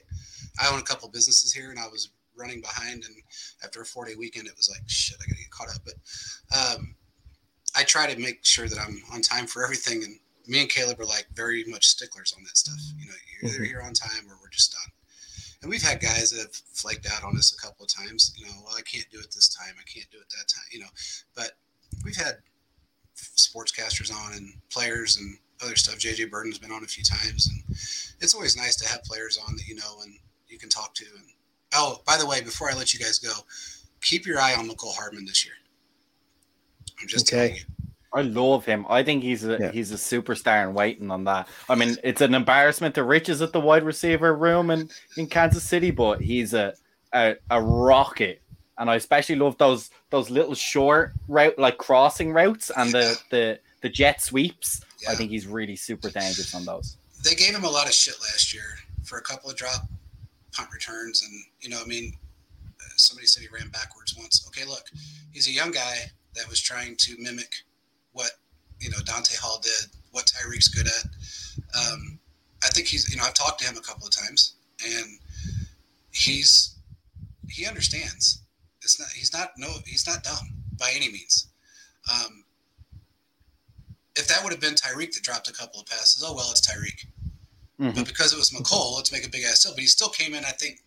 I own a couple businesses here, and I was running behind. And after a four day weekend, it was like shit. I got to get caught up. But um, I try to make sure that I'm on time for everything. And me and Caleb are like very much sticklers on that stuff. You know, you're either mm-hmm. here on time or we're just done. And we've had guys that have flaked out on us a couple of times. You know, well, I can't do it this time. I can't do it that time. You know, but we've had sportscasters on and players and other stuff. JJ Birden's been on a few times, and it's always nice to have players on that you know and you can talk to. And oh, by the way, before I let you guys go, keep your eye on Mecole Hardman this year. I'm just okay. I love him. I think he's a yeah. he's a superstar and waiting on that. I mean, it's an embarrassment to riches at the wide receiver room in, in Kansas City, but he's a, a a rocket. And I especially love those those little short route like crossing routes and the, the the jet sweeps. Yeah. I think he's really super dangerous on those. They gave him a lot of shit last year for a couple of drop punt returns, and you know, I mean, somebody said he ran backwards once. Okay, look, he's a young guy that was trying to mimic what you know Dante Hall did, what Tyreek's good at. Um, I think he's you know I've talked to him a couple of times, and he's he understands. It's not he's not no he's not dumb by any means. Um, if that would have been Tyreek that dropped a couple of passes, oh well, it's Tyreek. Mm-hmm. But because it was Mecole, let's make a big ass deal. But he still came in, I think,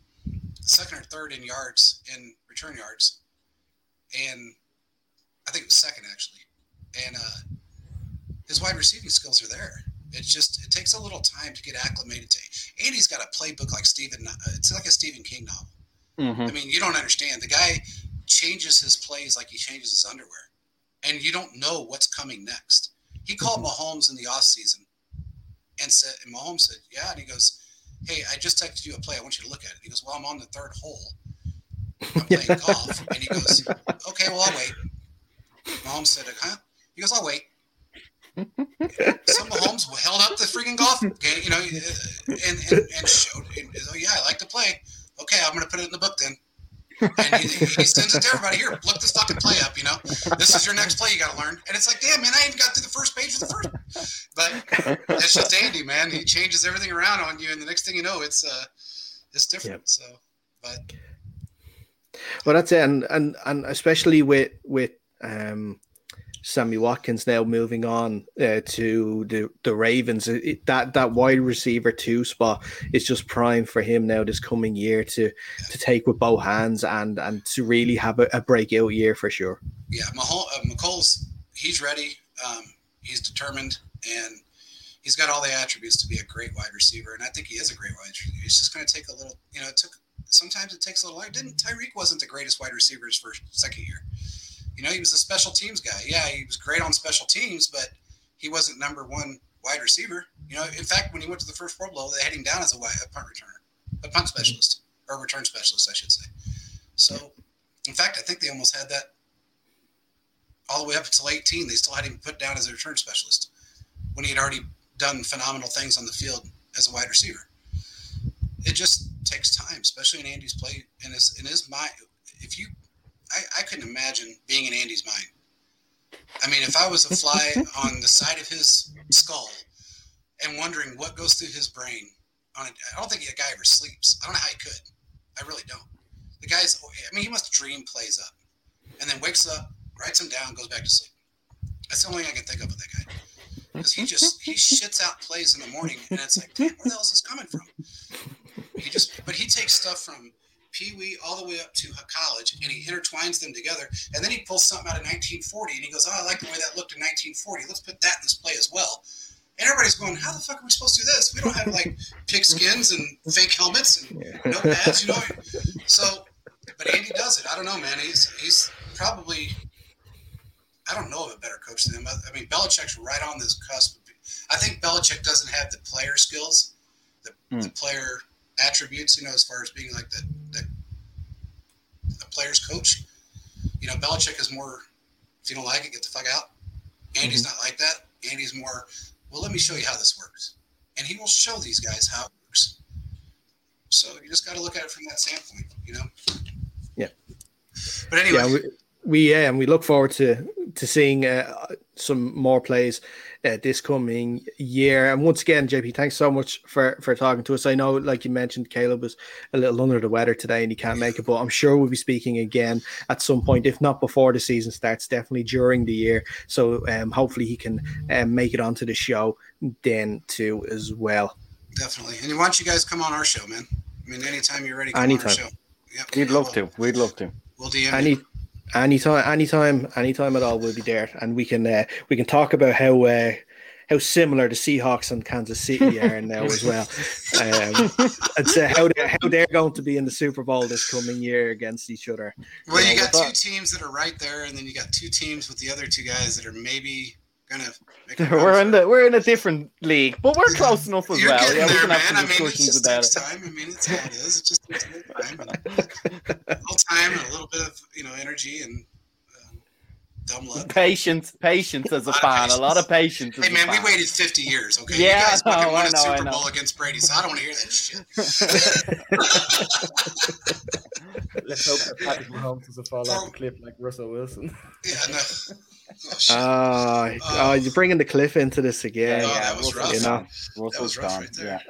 second or third in yards in return yards, and I think it was second actually, and uh, his wide receiving skills are there. It's just it takes a little time to get acclimated to. And he's got a playbook like Stephen. Uh, it's like a Stephen King novel. Mm-hmm. I mean, you don't understand. The guy changes his plays like he changes his underwear, and you don't know what's coming next. He called mm-hmm. Mahomes in the off season and said, and Mahomes said, "Yeah," and he goes, "Hey, I just texted you a play. I want you to look at it." He goes, "Well, I'm on the third hole. I'm playing golf," and he goes, "Okay, well, I'll wait." Mahomes said, huh? He goes, I'll wait. so Mahomes held up the freaking golf game, you know, and, and, and showed, and, oh, yeah, I like to play. Okay, I'm going to put it in the book then. And he, he, sends it to everybody. Here, look this fucking play up, you know? This is your next play you got to learn. And it's like, damn, man, I even got through the first page of the first. But it's just Andy, man. He changes everything around on you. And the next thing you know, it's uh, it's different. Yep. So, but. Well, that's it. And, and, and especially with, with, um, Sammy Watkins now moving on uh, to the the Ravens. It, that that wide receiver two spot is just prime for him now this coming year to to take with both hands and and to really have a, a breakout year for sure. Yeah, Mahol, uh, Mecole's he's ready. Um, he's determined, and he's got all the attributes to be a great wide receiver, and I think he is a great wide receiver. He's just going to take a little, you know, it took sometimes it takes a little. Didn't Tyreek wasn't the greatest wide receiver his first second year? You know, he was a special teams guy. Yeah, he was great on special teams, but he wasn't number one wide receiver. You know, in fact, when he went to the first Pro Bowl, they had him down as a, wide, a punt returner, a punt mm-hmm. specialist, or return specialist, I should say. So, in fact, I think they almost had that all the way up until 18. They still had him put down as a return specialist when he had already done phenomenal things on the field as a wide receiver. It just takes time, especially in Andy's play in his in his mind. If you, I, I couldn't imagine being in Andy's mind. I mean, if I was a fly on the side of his skull and wondering what goes through his brain, on a, I don't think a guy ever sleeps. I don't know how he could. I really don't. The guy's, I mean, he must dream plays up, and then wakes up, writes them down, goes back to sleep. That's the only thing I can think of with that guy. Because he just he shits out plays in the morning, and it's like, damn, where the hell is this coming from? He just, but he takes stuff from Pee Wee all the way up to college, and he intertwines them together, and then he pulls something out of 1940, and he goes, "Oh, I like the way that looked in 1940. Let's put that in this play as well." And everybody's going, "How the fuck are we supposed to do this? We don't have like pigskins and fake helmets and no pads, you know." So, but Andy does it. I don't know, man. He's he's probably I don't know of a better coach than him. I mean, Belichick's right on this cusp. I think Belichick doesn't have the player skills, the, Hmm. the player attributes, you know, as far as being like the, the, the player's coach. You know, Belichick is more, if you don't like it, get the fuck out. Andy's not like that. Andy's more, well, let me show you how this works. And he will show these guys how it works. So you just got to look at it from that standpoint, you know? Yeah. But anyway, Yeah, we, we yeah, and we look forward to to seeing uh, some more plays uh, this coming year. And once again, JP, thanks so much for for talking to us. I know, like you mentioned, Caleb was a little under the weather today and he can't make it, but I'm sure we'll be speaking again at some point, if not before the season starts, definitely during the year. So um, hopefully he can um, make it onto the show then too as well. Definitely. And why don't you guys come on our show, man? I mean, anytime you're ready, come on Anytime. our show. Yep. We'd Yeah, love we'll- to. We'd love to. We'll DM Any you. Anytime, anytime, anytime at all, we'll be there, and we can uh, we can talk about how uh, how similar the Seahawks and Kansas City are now as well, um, and say how they're, how they're going to be in the Super Bowl this coming year against each other. Well, you Yeah, got two that- teams that are right there, and then you got two teams with the other two guys that are maybe gonna. Make a We're in the we're in a different league, but we're close enough as You're well. getting Yeah, we there, can man. have I some mean, it discussions just about it. time. I mean, it's how it is. It just takes a little time, and a little time, and a little bit of you know energy and um, dumb luck. Patience, patience as a Lot of fan. A lot of patience. Hey man, we waited 50 years, okay? Yeah, you guys I fucking know, won I a know, I Super. Bowl against Brady, so I don't want to hear that shit. Let's hope that Patrick Mahomes doesn't fall off the cliff like Russell Wilson. Yeah, no. Oh, shit. Ah, oh, you're bringing the cliff into this again. Oh, yeah, that was rough. You know, That Russell's was rough gone. right there.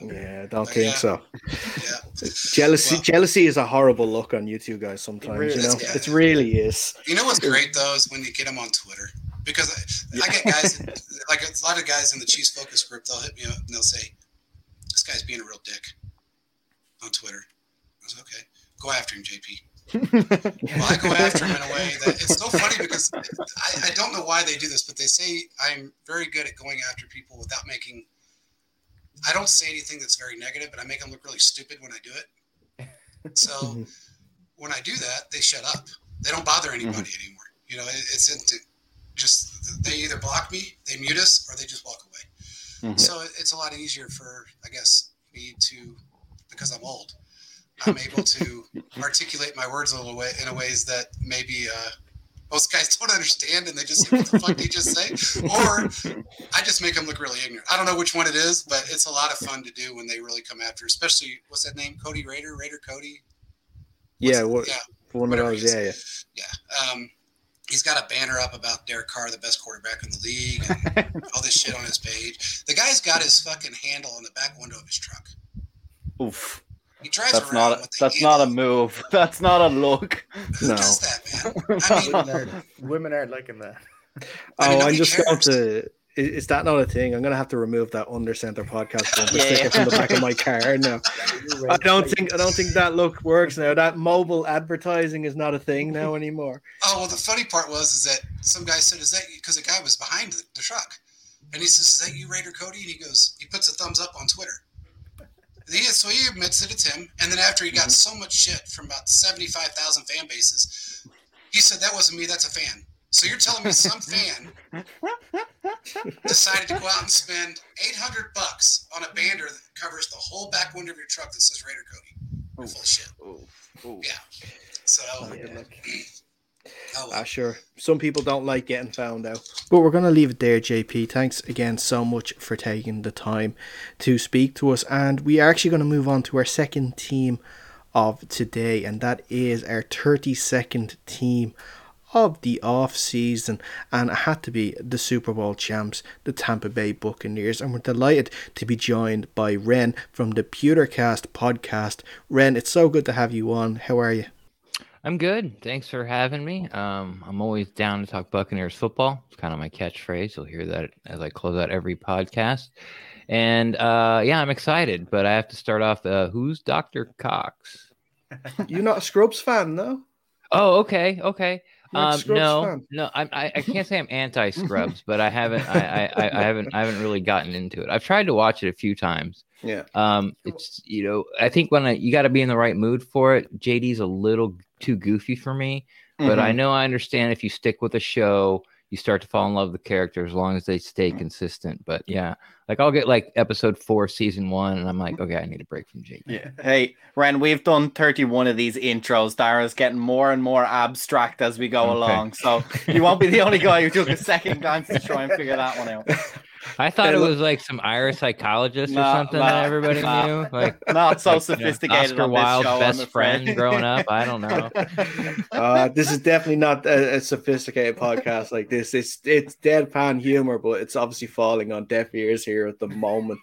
Yeah. yeah, I don't But think yeah. so. Yeah. Jealousy, Well- jealousy is a horrible look on you two guys. Sometimes really you know, is. it really is. You know what's great though is when you get them on Twitter because I, I get guys like a lot of guys in the Chiefs focus group. They'll hit me up and they'll say, "This guy's being a real dick on Twitter." I was okay. Go after him, JP. Well, I go after him in a way that it's so funny because I, I don't know why they do this, but they say I'm very good at going after people without making. I don't say anything that's very negative, but I make them look really stupid when I do it. So Mhm. when I do that, they shut up. They don't bother anybody anymore. You know, it, it's into just they either block me, they mute us, or they just walk away. Mhm. So it, it's a lot easier for I guess me to because I'm old. I'm able to articulate my words a little way in a ways that maybe uh, most guys don't understand, and they just say, "What the fuck did you just say?" Or I just make them look really ignorant. I don't know which one it is, but it's a lot of fun to do when they really come after. Especially what's that name? Cody Raider, Raider Cody. Yeah, what, yeah, one of those. Yeah, yeah. yeah. Um, he's got a banner up about Derek Carr, the best quarterback in the league, and all this shit on his page. The guy's got his fucking handle on the back window of his truck. Oof. He drives That's around not with the that's not a move. That's not a look. Who No. does that, man? I mean, women, aren't, women aren't liking that. I mean, oh, I'm nobody just going to. Is that not a thing? I'm going to have to remove that under center podcast bumper Yeah, sticker yeah. from the back of my car now. I don't think I don't think that look works now. That mobile advertising is not a thing now anymore. Oh well, the funny part was is that some guy said, "Is that because the guy was behind the, the truck?" And he says, "Is that you, Raider Cody?" And he goes, he puts a thumbs up on Twitter. He, so he admits that it's him. And then after he got mm-hmm. so much shit from about seventy-five thousand fan bases, he said that wasn't me. That's a fan. So you're telling me some fan decided to go out and spend 800 bucks on a banner that covers the whole back window of your truck that says Raider Cody? You're full shit. Ooh, ooh. Yeah. So, Yeah. oh, well. Ah, sure. Some people don't like getting found out. But we're going to leave it there, JP. Thanks again so much for taking the time to speak to us. And we are actually going to move on to our second team of today, and that is our 32nd team of the off season, and it had to be the Super Bowl champs, the Tampa Bay Buccaneers. And we're delighted to be joined by Ren from the Pewtercast podcast. Ren, it's so good to have you on. How are you? I'm good. Thanks for having me. Um, I'm always down to talk Buccaneers football. It's kind of my catchphrase. You'll hear that as I close out every podcast. And uh, yeah, I'm excited, but I have to start off. Uh, who's Dr. Cox? You're not a Scrubs fan, though? Oh, okay, okay. You're not a Um, no, fan? no, I, I can't say I'm anti Scrubs, but I haven't, I, I, I- I haven't, I haven't really gotten into it. I've tried to watch it a few times. Yeah. Um, it's you know, I think when I, you got to be in the right mood for it. JD's a little too goofy for me, but I Mhm. know I understand if you stick with a show, you start to fall in love with the character as long as they stay consistent. But yeah, like I'll get like episode four, season one, and I'm like, okay, I need a break from JD. Yeah. Hey, Ren, we've done 31 of these intros. Dara's getting more and more abstract as we go Okay. along. So you won't be the only guy who took a second glance to try and figure that one out. I thought Hey, it look- was like some Irish psychologist or something nah, that everybody nah. knew. Like Not so you know, sophisticated. Oscar on this Wilde's best friend growing up. I don't know. Uh, this is definitely not a, a sophisticated podcast like this. It's it's deadpan humor, but it's obviously falling on deaf ears here at the moment.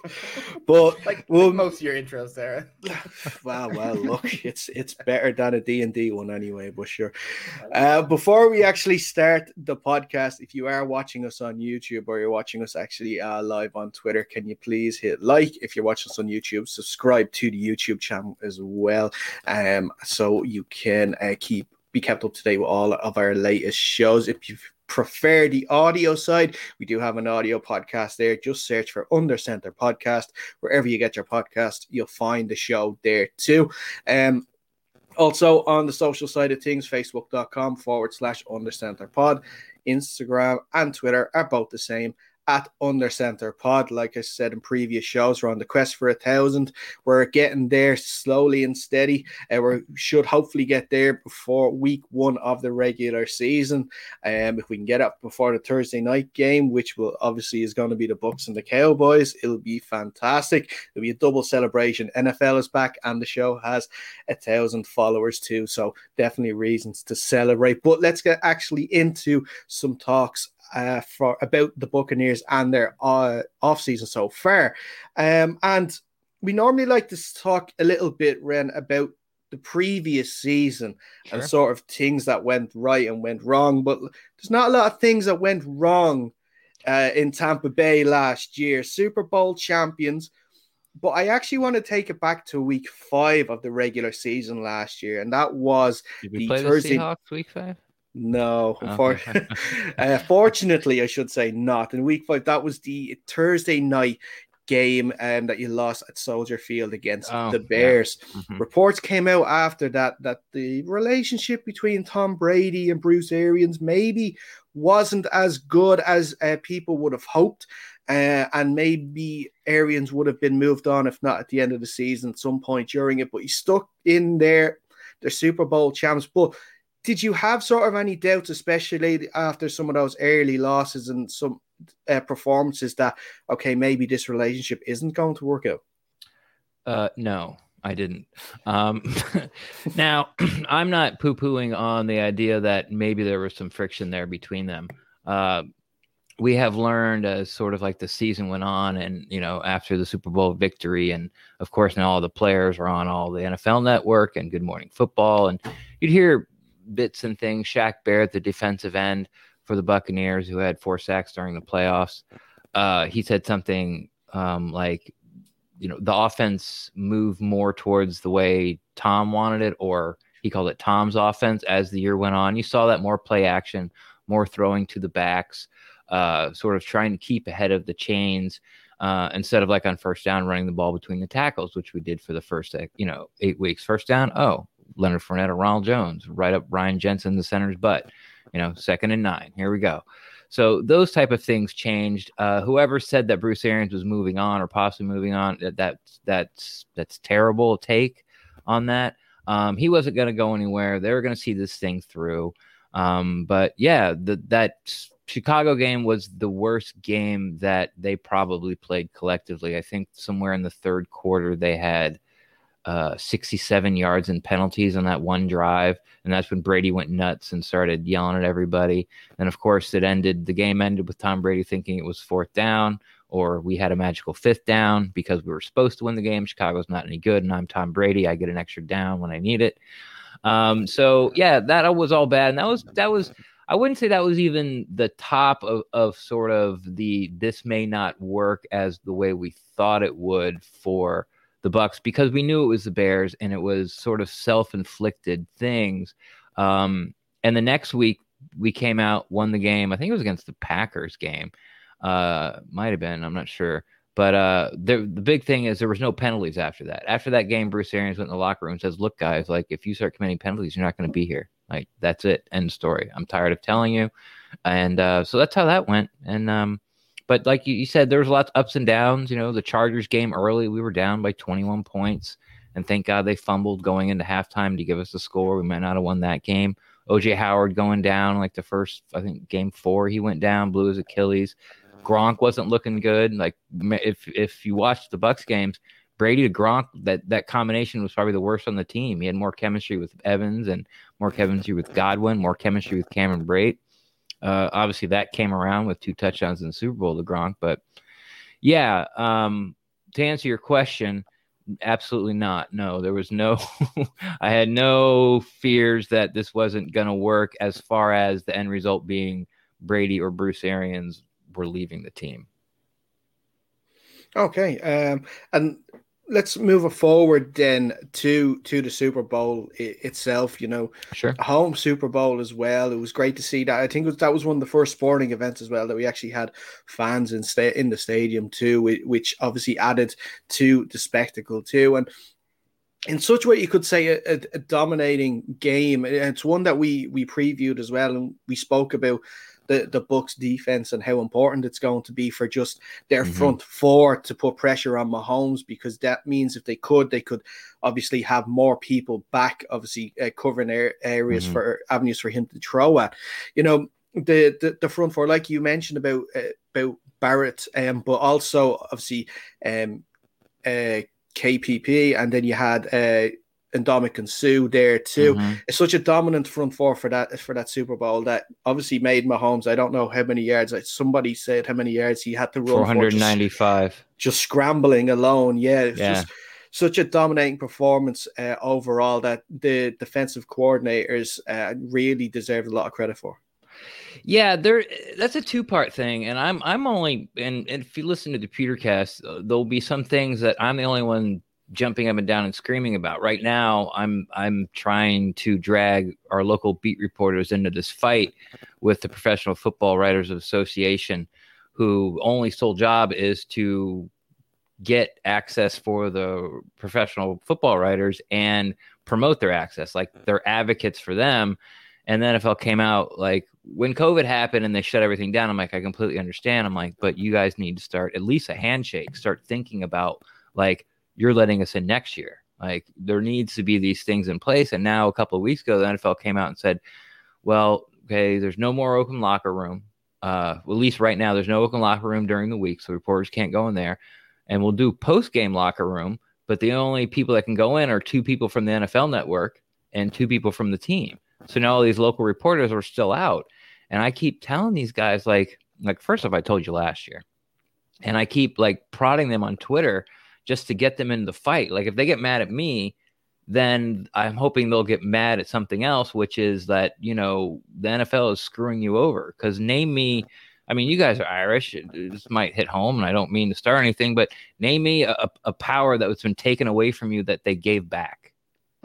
But Like, well, like most of your intros, Sarah. well, well, look, it's it's better than a D and D one anyway. But sure. Uh, before we actually start the podcast, if you are watching us on YouTube or you're watching us actually uh, live on Twitter, can you please hit like? If you're watching us on YouTube, subscribe to the YouTube channel as well, um, so you can uh, keep be kept up to date with all of our latest shows. If you prefer the audio side, we do have an audio podcast there. Just search for Under Center Podcast wherever you get your podcast. You'll find the show there too. Um, also on the social side of things, facebook.com forward slash undercenter pod, Instagram and Twitter are both the same at Under Center pod. Like I said in previous shows, we're on the quest for a thousand. We're getting there slowly and steady. and we should hopefully get there before week one of the regular season. Um, if we can get up before the Thursday night game, which will obviously is going to be the Bucks and the Cowboys, it'll be fantastic. It'll be a double celebration. NFL is back, and the show has a thousand followers too. So definitely reasons to celebrate. But let's get actually into some talks uh, for about the Buccaneers and their uh, off season so far. Um, and we normally like to talk a little bit, Ren, about the previous season and sort of things that went right and went wrong. But there's not a lot of things that went wrong uh, in Tampa Bay last year. Super Bowl champions. But I actually want to take it back to week five of the regular season last year, and that was Did we the play the Thursday- Seahawks week five? No, Okay. uh, fortunately, I should say not. In week five, that was the Thursday night game um, that you lost at Soldier Field against Oh, the yeah. Bears. Mhm. Reports came out after that that the relationship between Tom Brady and Bruce Arians maybe wasn't as good as uh, people would have hoped. Uh, and maybe Arians would have been moved on, if not at the end of the season, at some point during it. But he stuck in there, the Super Bowl champs. But did you have sort of any doubts, especially after some of those early losses and some uh, performances, that okay, maybe this relationship isn't going to work out? Uh, no, I didn't. Um, now, I'm not poo pooing on the idea that maybe there was some friction there between them. Uh, we have learned as sort of like the season went on, and you know, after the Super Bowl victory, and of course, now all the players are on all the NFL network and Good Morning Football, and you'd hear bits and things. Shaq Barrett, the defensive end for the Buccaneers, who had four sacks during the playoffs, uh, he said something um, like, you know, the offense moved more towards the way Tom wanted it, or he called it Tom's offense as the year went on. You saw that more play action, more throwing to the backs. uh, sort of trying to keep ahead of the chains uh, instead of like on first down running the ball between the tackles, which we did for the first you know eight weeks. First down, oh Leonard Fournette or Ronald Jones, right up Ryan Jensen, the center's butt. You know, second and nine. Here we go. So those type of things changed. Uh, whoever said that Bruce Arians was moving on or possibly moving on, that, that's that's that's terrible take on that. Um, he wasn't going to go anywhere. They were going to see this thing through. Um, but yeah, the, that Chicago game was the worst game that they probably played collectively. I think somewhere in the third quarter they had uh, 67 yards in penalties on that one drive, and that's when Brady went nuts and started yelling at everybody. And of course, it ended. The game ended with Tom Brady thinking it was fourth down, or we had a magical fifth down because we were supposed to win the game. Chicago's not any good, and I'm Tom Brady. I get an extra down when I need it. Um, so yeah, that was all bad, and that was that was. I wouldn't say that was even the top of, of sort of the this may not work as the way we thought it would for the Bucks because we knew it was the Bears and it was sort of self-inflicted things. Um, and the next week we came out, won the game. I think it was against the Packers game. Uh, might have been. I'm not sure. But uh, the the big thing is there was no penalties after that. After that game, Bruce Arians went in the locker room and says, "Look, guys, like if you start committing penalties, you're not going to be here. Like that's it. End story. I'm tired of telling you." And uh, so that's how that went. And um, but like you, said, there was lots of ups and downs. You know, the Chargers game early, we were down by 21 points, and thank God they fumbled going into halftime to give us the score. We might not have won that game. OJ Howard going down like the first, I think, game four, he went down, blew his Achilles. Gronk wasn't looking good. Like if if you watched the Bucks games, Brady to Gronk, that that combination was probably the worst on the team. He had more chemistry with Evans and more chemistry with Godwin, more chemistry with Cameron Brate. Uh, obviously, that came around with two touchdowns in the Super Bowl to Gronk. But yeah, um, to answer your question, absolutely not. No, there was no, I had no fears that this wasn't going to work as far as the end result being Brady or Bruce Arians were leaving the team. Okay. Um, and let's move forward then to to the Super Bowl itself. You know, sure, home Super Bowl as well. It was great to see that. I think was, that was one of the first sporting events as well that we actually had fans in sta- in the stadium too, which obviously added to the spectacle too. And in such a way, you could say a, a, a dominating game. It's one that we we previewed as well, and we spoke about the, the Bucks defense and how important it's going to be for just their mm-hmm. front four to put pressure on Mahomes because that means if they could, they could obviously have more people back, obviously uh, covering air, areas mm-hmm. for avenues for him to throw at. You know, the the, the front four, like you mentioned about uh, about Barrett, um, but also obviously um, uh, KPP, and then you had uh, and Ndamukong Suh there too. Mm-hmm. It's such a dominant front four for that for that Super Bowl that obviously made Mahomes. I don't know how many yards. Like somebody said how many yards he had to run. Four hundred ninety-five. Just, just, scrambling alone. Yeah, it's yeah. just such a dominating performance uh, overall that the defensive coordinators uh, really deserve a lot of credit for. Yeah, there. That's a two-part thing, and I'm I'm only and, and if you listen to the Pewtercast, uh, there'll be some things that I'm the only one jumping up and down and screaming about. Right now, I'm I'm trying to drag our local beat reporters into this fight with the Professional Football Writers Association, who only sole job is to get access for the professional football writers and promote their access. Like they're advocates for them. And then NFL came out like when COVID happened and they shut everything down. I'm like, I completely understand. I'm like, but you guys need to start at least a handshake. Start thinking about like you're letting us in next year. Like there needs to be these things in place. And now a couple of weeks ago, the NFL came out and said, well, okay, there's no more open locker room. Uh, at least right now, there's no open locker room during the week, so reporters can't go in there. And we'll do post game locker room, but the only people that can go in are two people from the NFL network and two people from the team. So now all these local reporters are still out. And I keep telling these guys, like, like first off, I told you last year, and I keep like prodding them on Twitter just to get them in the fight. Like if they get mad at me, then I'm hoping they'll get mad at something else, which is that, you know, the NFL is screwing you over. Because name me, I mean, you guys are Irish. This might hit home, and I don't mean to start anything, but name me a, a power that's been taken away from you that they gave back.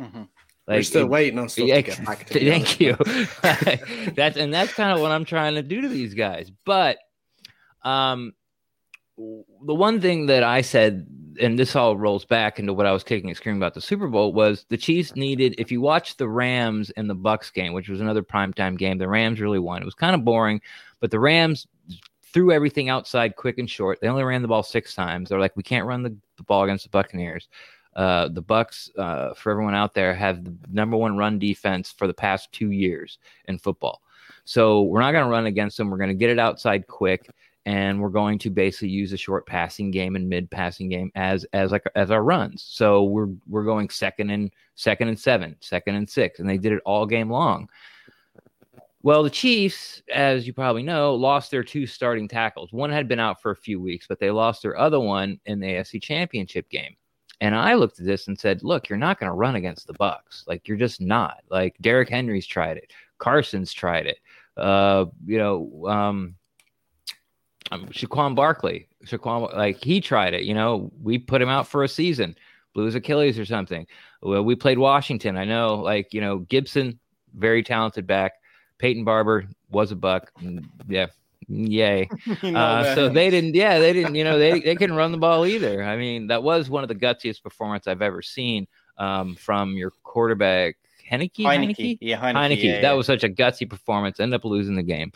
Mm-hmm. Like, We're still it, waiting on stuff yeah, to get back. To thank you. that's and that's kind of what I'm trying to do to these guys. But Um, the one thing that I said, and this all rolls back into what I was kicking and screaming about the Super Bowl, was the Chiefs needed. If you watch the Rams and the Bucks game, which was another primetime game, the Rams really won. It was kind of boring, but the Rams threw everything outside quick and short. They only ran the ball six times. They're like, we can't run the, the ball against the Buccaneers. Uh, the Bucks, uh, for everyone out there, have the number one run defense for the past two years in football. So we're not going to run against them. We're going to get it outside quick and we're going to basically use a short passing game and mid passing game as as like as our runs. So we're we're going second and second and seven, second and six, and they did it all game long. Well, the Chiefs, as you probably know, lost their two starting tackles. One had been out for a few weeks, but they lost their other one in the AFC Championship game. And I looked at this and said, "Look, you're not going to run against the Bucks. Like you're just not. Like Derrick Henry's tried it, Carson's tried it. Uh, you know, um, um, Saquon Barkley, Saquon, like he tried it. You know, we put him out for a season, blew his Achilles or something. Well, we played Washington. I know, like you know, Gibson, very talented back. Peyton Barber was a buck. Mm, yeah, yay. uh, so they didn't. Yeah, they didn't. You know, they they couldn't run the ball either. I mean, that was one of the gutsiest performance I've ever seen um, from your quarterback. Heinicke, Heinicke, Heinicke, yeah, Heinicke, Heinicke. yeah, that yeah. was such a gutsy performance. End up losing the game,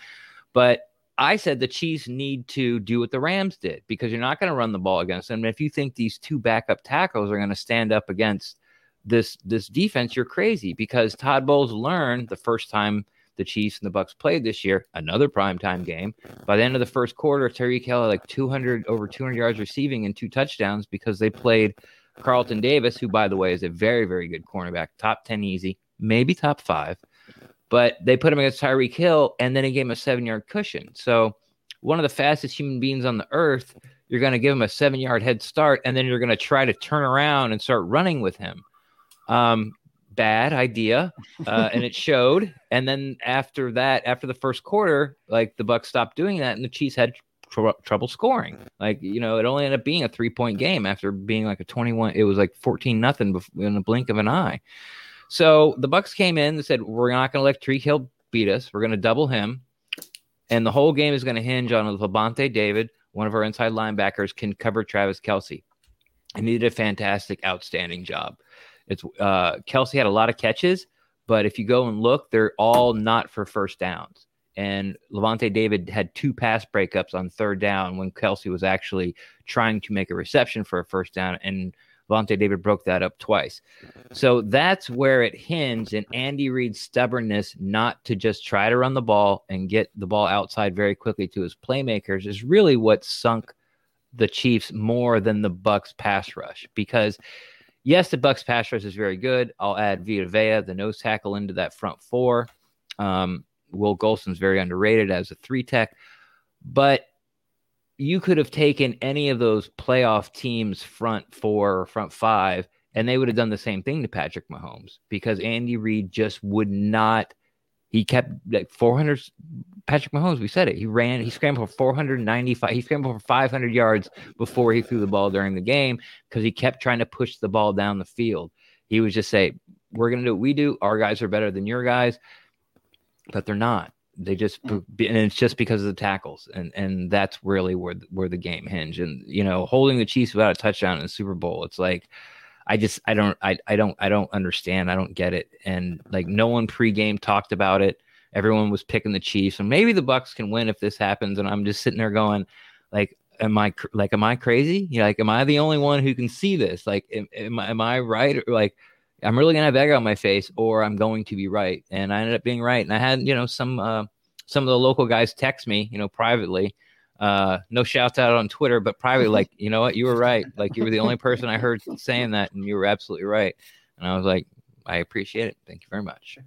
but I said the Chiefs need to do what the Rams did because you're not going to run the ball against them. If you think these two backup tackles are going to stand up against this this defense, you're crazy because Todd Bowles learned the first time the Chiefs and the Bucks played this year, another primetime game. By the end of the first quarter, Terry had like 200 over 200 yards receiving and two touchdowns because they played Carlton Davis, who by the way is a very very good cornerback, top 10 easy, maybe top 5 but they put him against Tyreek Hill and then he gave him a seven yard cushion. So, one of the fastest human beings on the earth, you're going to give him a seven yard head start and then you're going to try to turn around and start running with him. Um, bad idea. Uh, and it showed. And then after that, after the first quarter, like the Bucks stopped doing that and the Chiefs had tr- trouble scoring. Like, you know, it only ended up being a three point game after being like a 21, it was like 14 nothing in the blink of an eye. So the Bucks came in and said, "We're not going to let Tyreek Hill beat us. We're going to double him, and the whole game is going to hinge on Lavonte David, one of our inside linebackers, can cover Travis Kelce." And he did a fantastic, outstanding job. It's uh, Kelce had a lot of catches, but if you go and look, they're all not for first downs. And Lavonte David had two pass breakups on third down when Kelce was actually trying to make a reception for a first down, and Lavonte David broke that up twice. So that's where it hinged in Andy Reid's stubbornness not to just try to run the ball and get the ball outside very quickly to his playmakers is really what sunk the Chiefs more than the Bucks pass rush because yes, the Bucks pass rush is very good. I'll add Vita Vea, the nose tackle, into that front four. Um, Will Gholston's very underrated as a three tech, but you could have taken any of those playoff teams front four or front five, and they would have done the same thing to Patrick Mahomes because Andy Reid just would not. He kept like 400. Patrick Mahomes, we said it. He ran, he scrambled for 495. He scrambled for 500 yards before he threw the ball during the game because he kept trying to push the ball down the field. He would just say, We're going to do what we do. Our guys are better than your guys, but they're not. They just mm. and it's just because of the tackles, and and that's really where where the game hinged. And you know, holding the Chiefs without a touchdown in the Super Bowl, it's like I just I don't I I don't I don't understand. I don't get it. And like no one pregame talked about it. Everyone was picking the Chiefs, and maybe the Bucks can win if this happens. And I'm just sitting there going, like, am I like am I crazy? You know, like, am I the only one who can see this? Like, am, am, I, am I right? Or like, I'm really gonna have egg on my face, or I'm going to be right. And I ended up being right. And I had, you know, some uh, some of the local guys text me, you know, privately. Uh, no shouts out on Twitter, but privately, like, you know what, you were right. Like, you were the only person I heard saying that, and you were absolutely right. And I was like, I appreciate it. Thank you very much.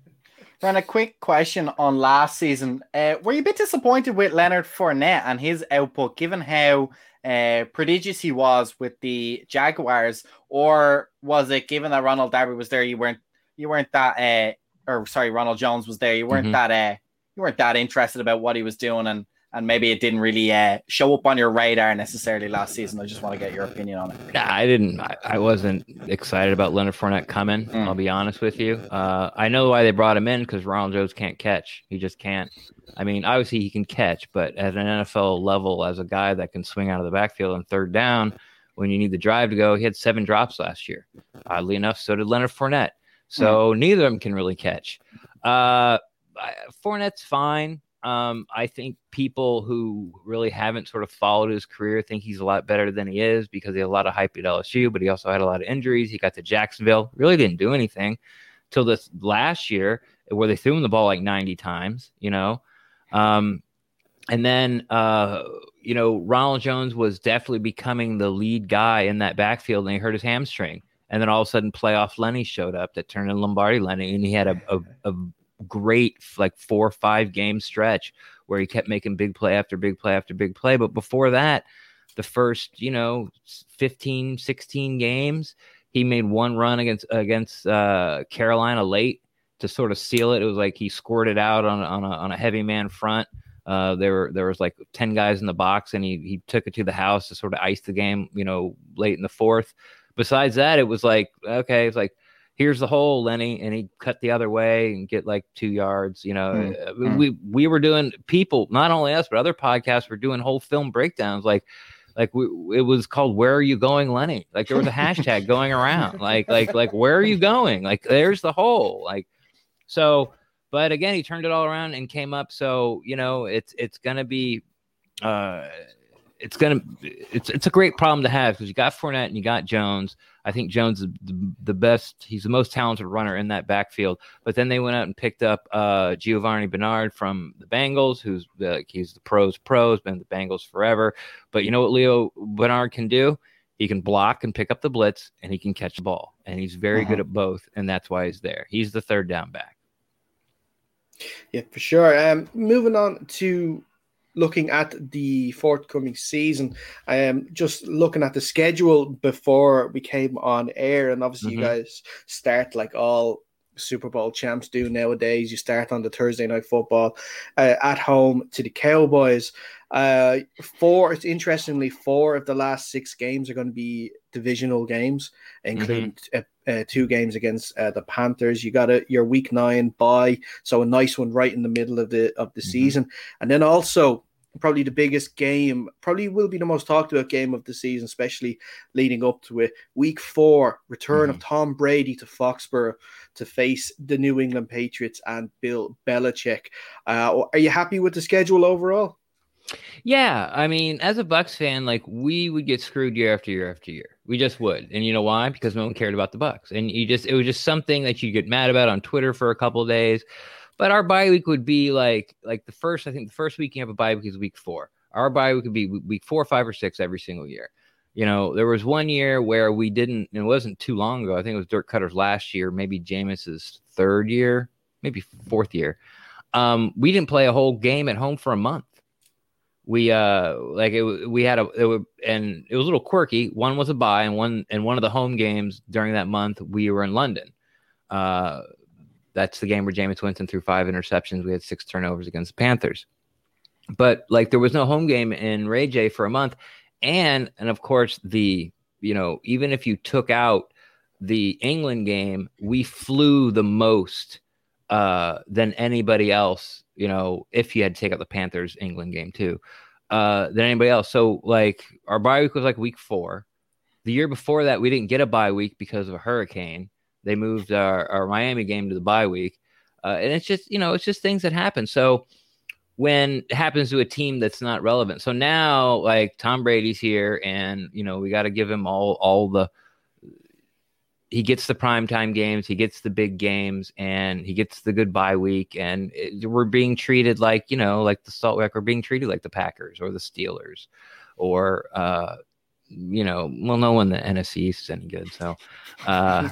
Ran a quick question on last season. Uh, were you a bit disappointed with Leonard Fournette and his output, given how uh, prodigious he was with the Jaguars, or was it given that Ronald Darby was there, you weren't you weren't that, uh, or sorry, Ronald Jones was there, you weren't Mhm. that, uh, you weren't that interested about what he was doing, and and maybe it didn't really uh, show up on your radar necessarily last season. I just want to get your opinion on it. Nah, I didn't. I, I wasn't excited about Leonard Fournette coming. Mm. I'll be honest with you. Uh, I know why they brought him in because Ronald Jones can't catch. He just can't. I mean, obviously he can catch, but at an NFL level, as a guy that can swing out of the backfield on third down when you need the drive to go, he had seven drops last year. Oddly enough, so did Leonard Fournette. So neither of them can really catch. Uh, Fournette's fine. Um, I think people who really haven't sort of followed his career think he's a lot better than he is because he had a lot of hype at LSU, but he also had a lot of injuries. He got to Jacksonville, really didn't do anything till this last year where they threw him the ball like 90 times, you know. Um, and then, uh, you know, Ronald Jones was definitely becoming the lead guy in that backfield, and he hurt his hamstring. And then all of a sudden, playoff Lenny showed up that turned in Lombardi Lenny, and he had a, a, a great like four or five game stretch where he kept making big play after big play after big play. But before that, the first, you know, 15, 16 games, he made one run against against uh, Carolina late to sort of seal it. It was like he scored it out on on a, on a heavy man front. Uh, there were there was like ten guys in the box, and he he took it to the house to sort of ice the game. You know, late in the fourth. Besides that, it was like okay, it's like here's the hole, Lenny, and he cut the other way and get like two yards. You know, Mm, Uh, mm. we we were doing people, not only us but other podcasts were doing whole film breakdowns like. Like we, it was called "Where Are You Going, Lenny?" Like there was a hashtag going around. Like, like, like, where are you going? Like, there's the hole. Like, so. But again, he turned it all around and came up. So you know, it's it's gonna be, uh, it's gonna it's it's a great problem to have because you got Fournette and you got Jones. I think Jones is the, the best. He's the most talented runner in that backfield. But then they went out and picked up uh, Giovani Bernard from the Bengals, who's the, he's the pros pros, been the Bengals forever. But you know what Gio Bernard can do? He can block and pick up the blitz, and he can catch the ball, and he's very good at both, and that's why he's there. He's the third down back. Yeah, for sure. Um, moving on to looking at the forthcoming season, I am just looking at the schedule before we came on air, and obviously Mhm. you guys start like all Super Bowl champs do nowadays. You start on the Thursday night football uh, at home to the Cowboys. Uh, four. It's interestingly four of the last six games are going to be divisional games, including uh, uh, two games against uh, the Panthers. You got a your week nine bye, so a nice one right in the middle of the of the Mhm. season, and then also probably the biggest game, probably will be the most talked about game of the season, especially leading up to it. Week four, return of Tom Brady to Foxborough to face the New England Patriots and Bill Belichick. Uh, are you happy with the schedule overall? Yeah, I mean, as a Bucs fan, like we would get screwed year after year after year. We just would, and you know why? Because no one cared about the Bucs, and you just it was just something that you get mad about on Twitter for a couple of days. But our bye week would be like like the first. I think the first week you have a bye week is week four. Our bye week would be week four, five, or six every single year. You know, there was one year where we didn't. It wasn't too long ago. I think it was Dirk Koetter's last year, maybe Jameis's third year, maybe fourth year. Um, we didn't play a whole game at home for a month we uh like it we had a it would, and it was a little quirky. One was a buy, and one and one of the home games during that month we were in london. Uh that's the game where Jameis Winston threw five interceptions. We had six turnovers against the panthers. But like there was no home game in ray j for a month. And and of course the you know even if you took out the england game we flew the most uh than anybody else you know if you had to take out the panthers england game too uh than anybody else. So like our bye week was like week four. The year before that we didn't get a bye week because of a hurricane. They moved our, our miami game to the bye week. Uh, and it's just you know it's just things that happen. So when it happens to a team that's not relevant. So now like tom brady's here and you know we got to give him all all the he gets the primetime games, he gets the big games, and he gets the good bye week. And it, we're being treated like, you know, like the Salt Lake, we're being treated like the Packers or the Steelers or, uh, you know, well, no one in the NFC East is any good. So, uh,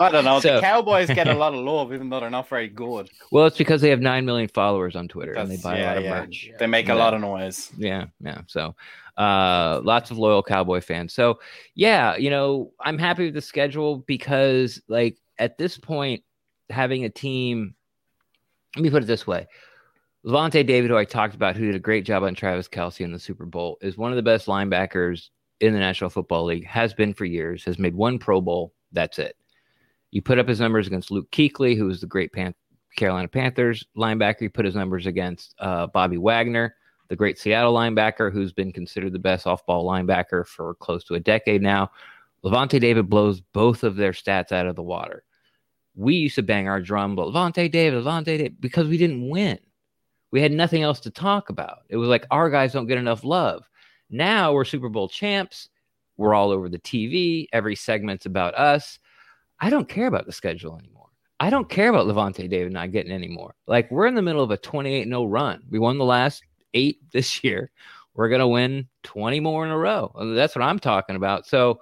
I don't know. So- the Cowboys get a lot of love, even though they're not very good. well, it's because they have 9 million followers on Twitter and they That's- buy a lot of yeah. merch. They make Yeah. a lot of noise. Yeah, yeah. So, uh, lots of loyal Cowboy fans. So, yeah, you know, I'm happy with the schedule because, like, at this point, having a team, let me put it this way: Lavonte David, who I talked about, who did a great job on Travis Kelce in the Super Bowl, is one of the best linebackers in the National Football League, has been for years, has made one Pro Bowl. That's it. You put up his numbers against Luke Kuechly, who was the great Pan- Carolina Panthers linebacker. He put his numbers against uh, Bobby Wagner, the great Seattle linebacker, who's been considered the best off ball linebacker for close to a decade now. Lavonte David blows both of their stats out of the water. We used to bang our drum, but Lavonte David, Lavonte David, because we didn't win. We had nothing else to talk about. It was like our guys don't get enough love. Now we're Super Bowl champs. We're all over the TV. Every segment's about us. I don't care about the schedule anymore. I don't care about Lavonte David not getting any more. Like we're in the middle of a 28 0 run. We won the last eight this year. We're going to win 20 more in a row. That's what I'm talking about. So,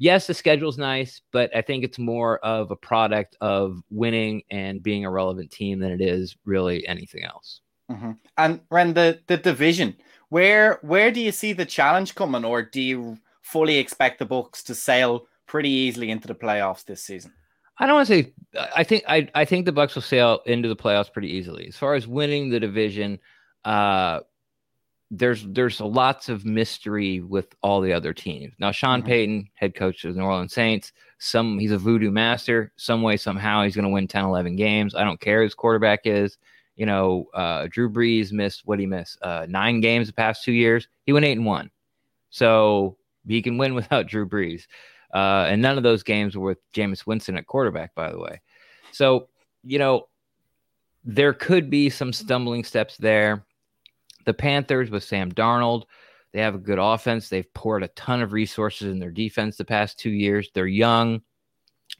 yes, the schedule's nice, but I think it's more of a product of winning and being a relevant team than it is really anything else. Mm-hmm. And Ren, the, the division, where where do you see the challenge coming, or do you fully expect the Bucs to sail pretty easily into the playoffs this season? I don't want to say. I think I I think the Bucs will sail into the playoffs pretty easily. As far as winning the division, uh, there's there's lots of mystery with all the other teams. Now, Sean mm-hmm. Payton, head coach of the New Orleans Saints, some he's a voodoo master. Some way, somehow, he's going to win 10, 11 games. I don't care who his quarterback is. You know, uh, Drew Brees missed what he missed uh, nine games the past two years. He went eight and one, so he can win without Drew Brees. Uh, and none of those games were with Jameis Winston at quarterback, by the way. So you know, there could be some stumbling steps there. The Panthers with Sam Darnold, they have a good offense. They've poured a ton of resources in their defense the past two years. They're young.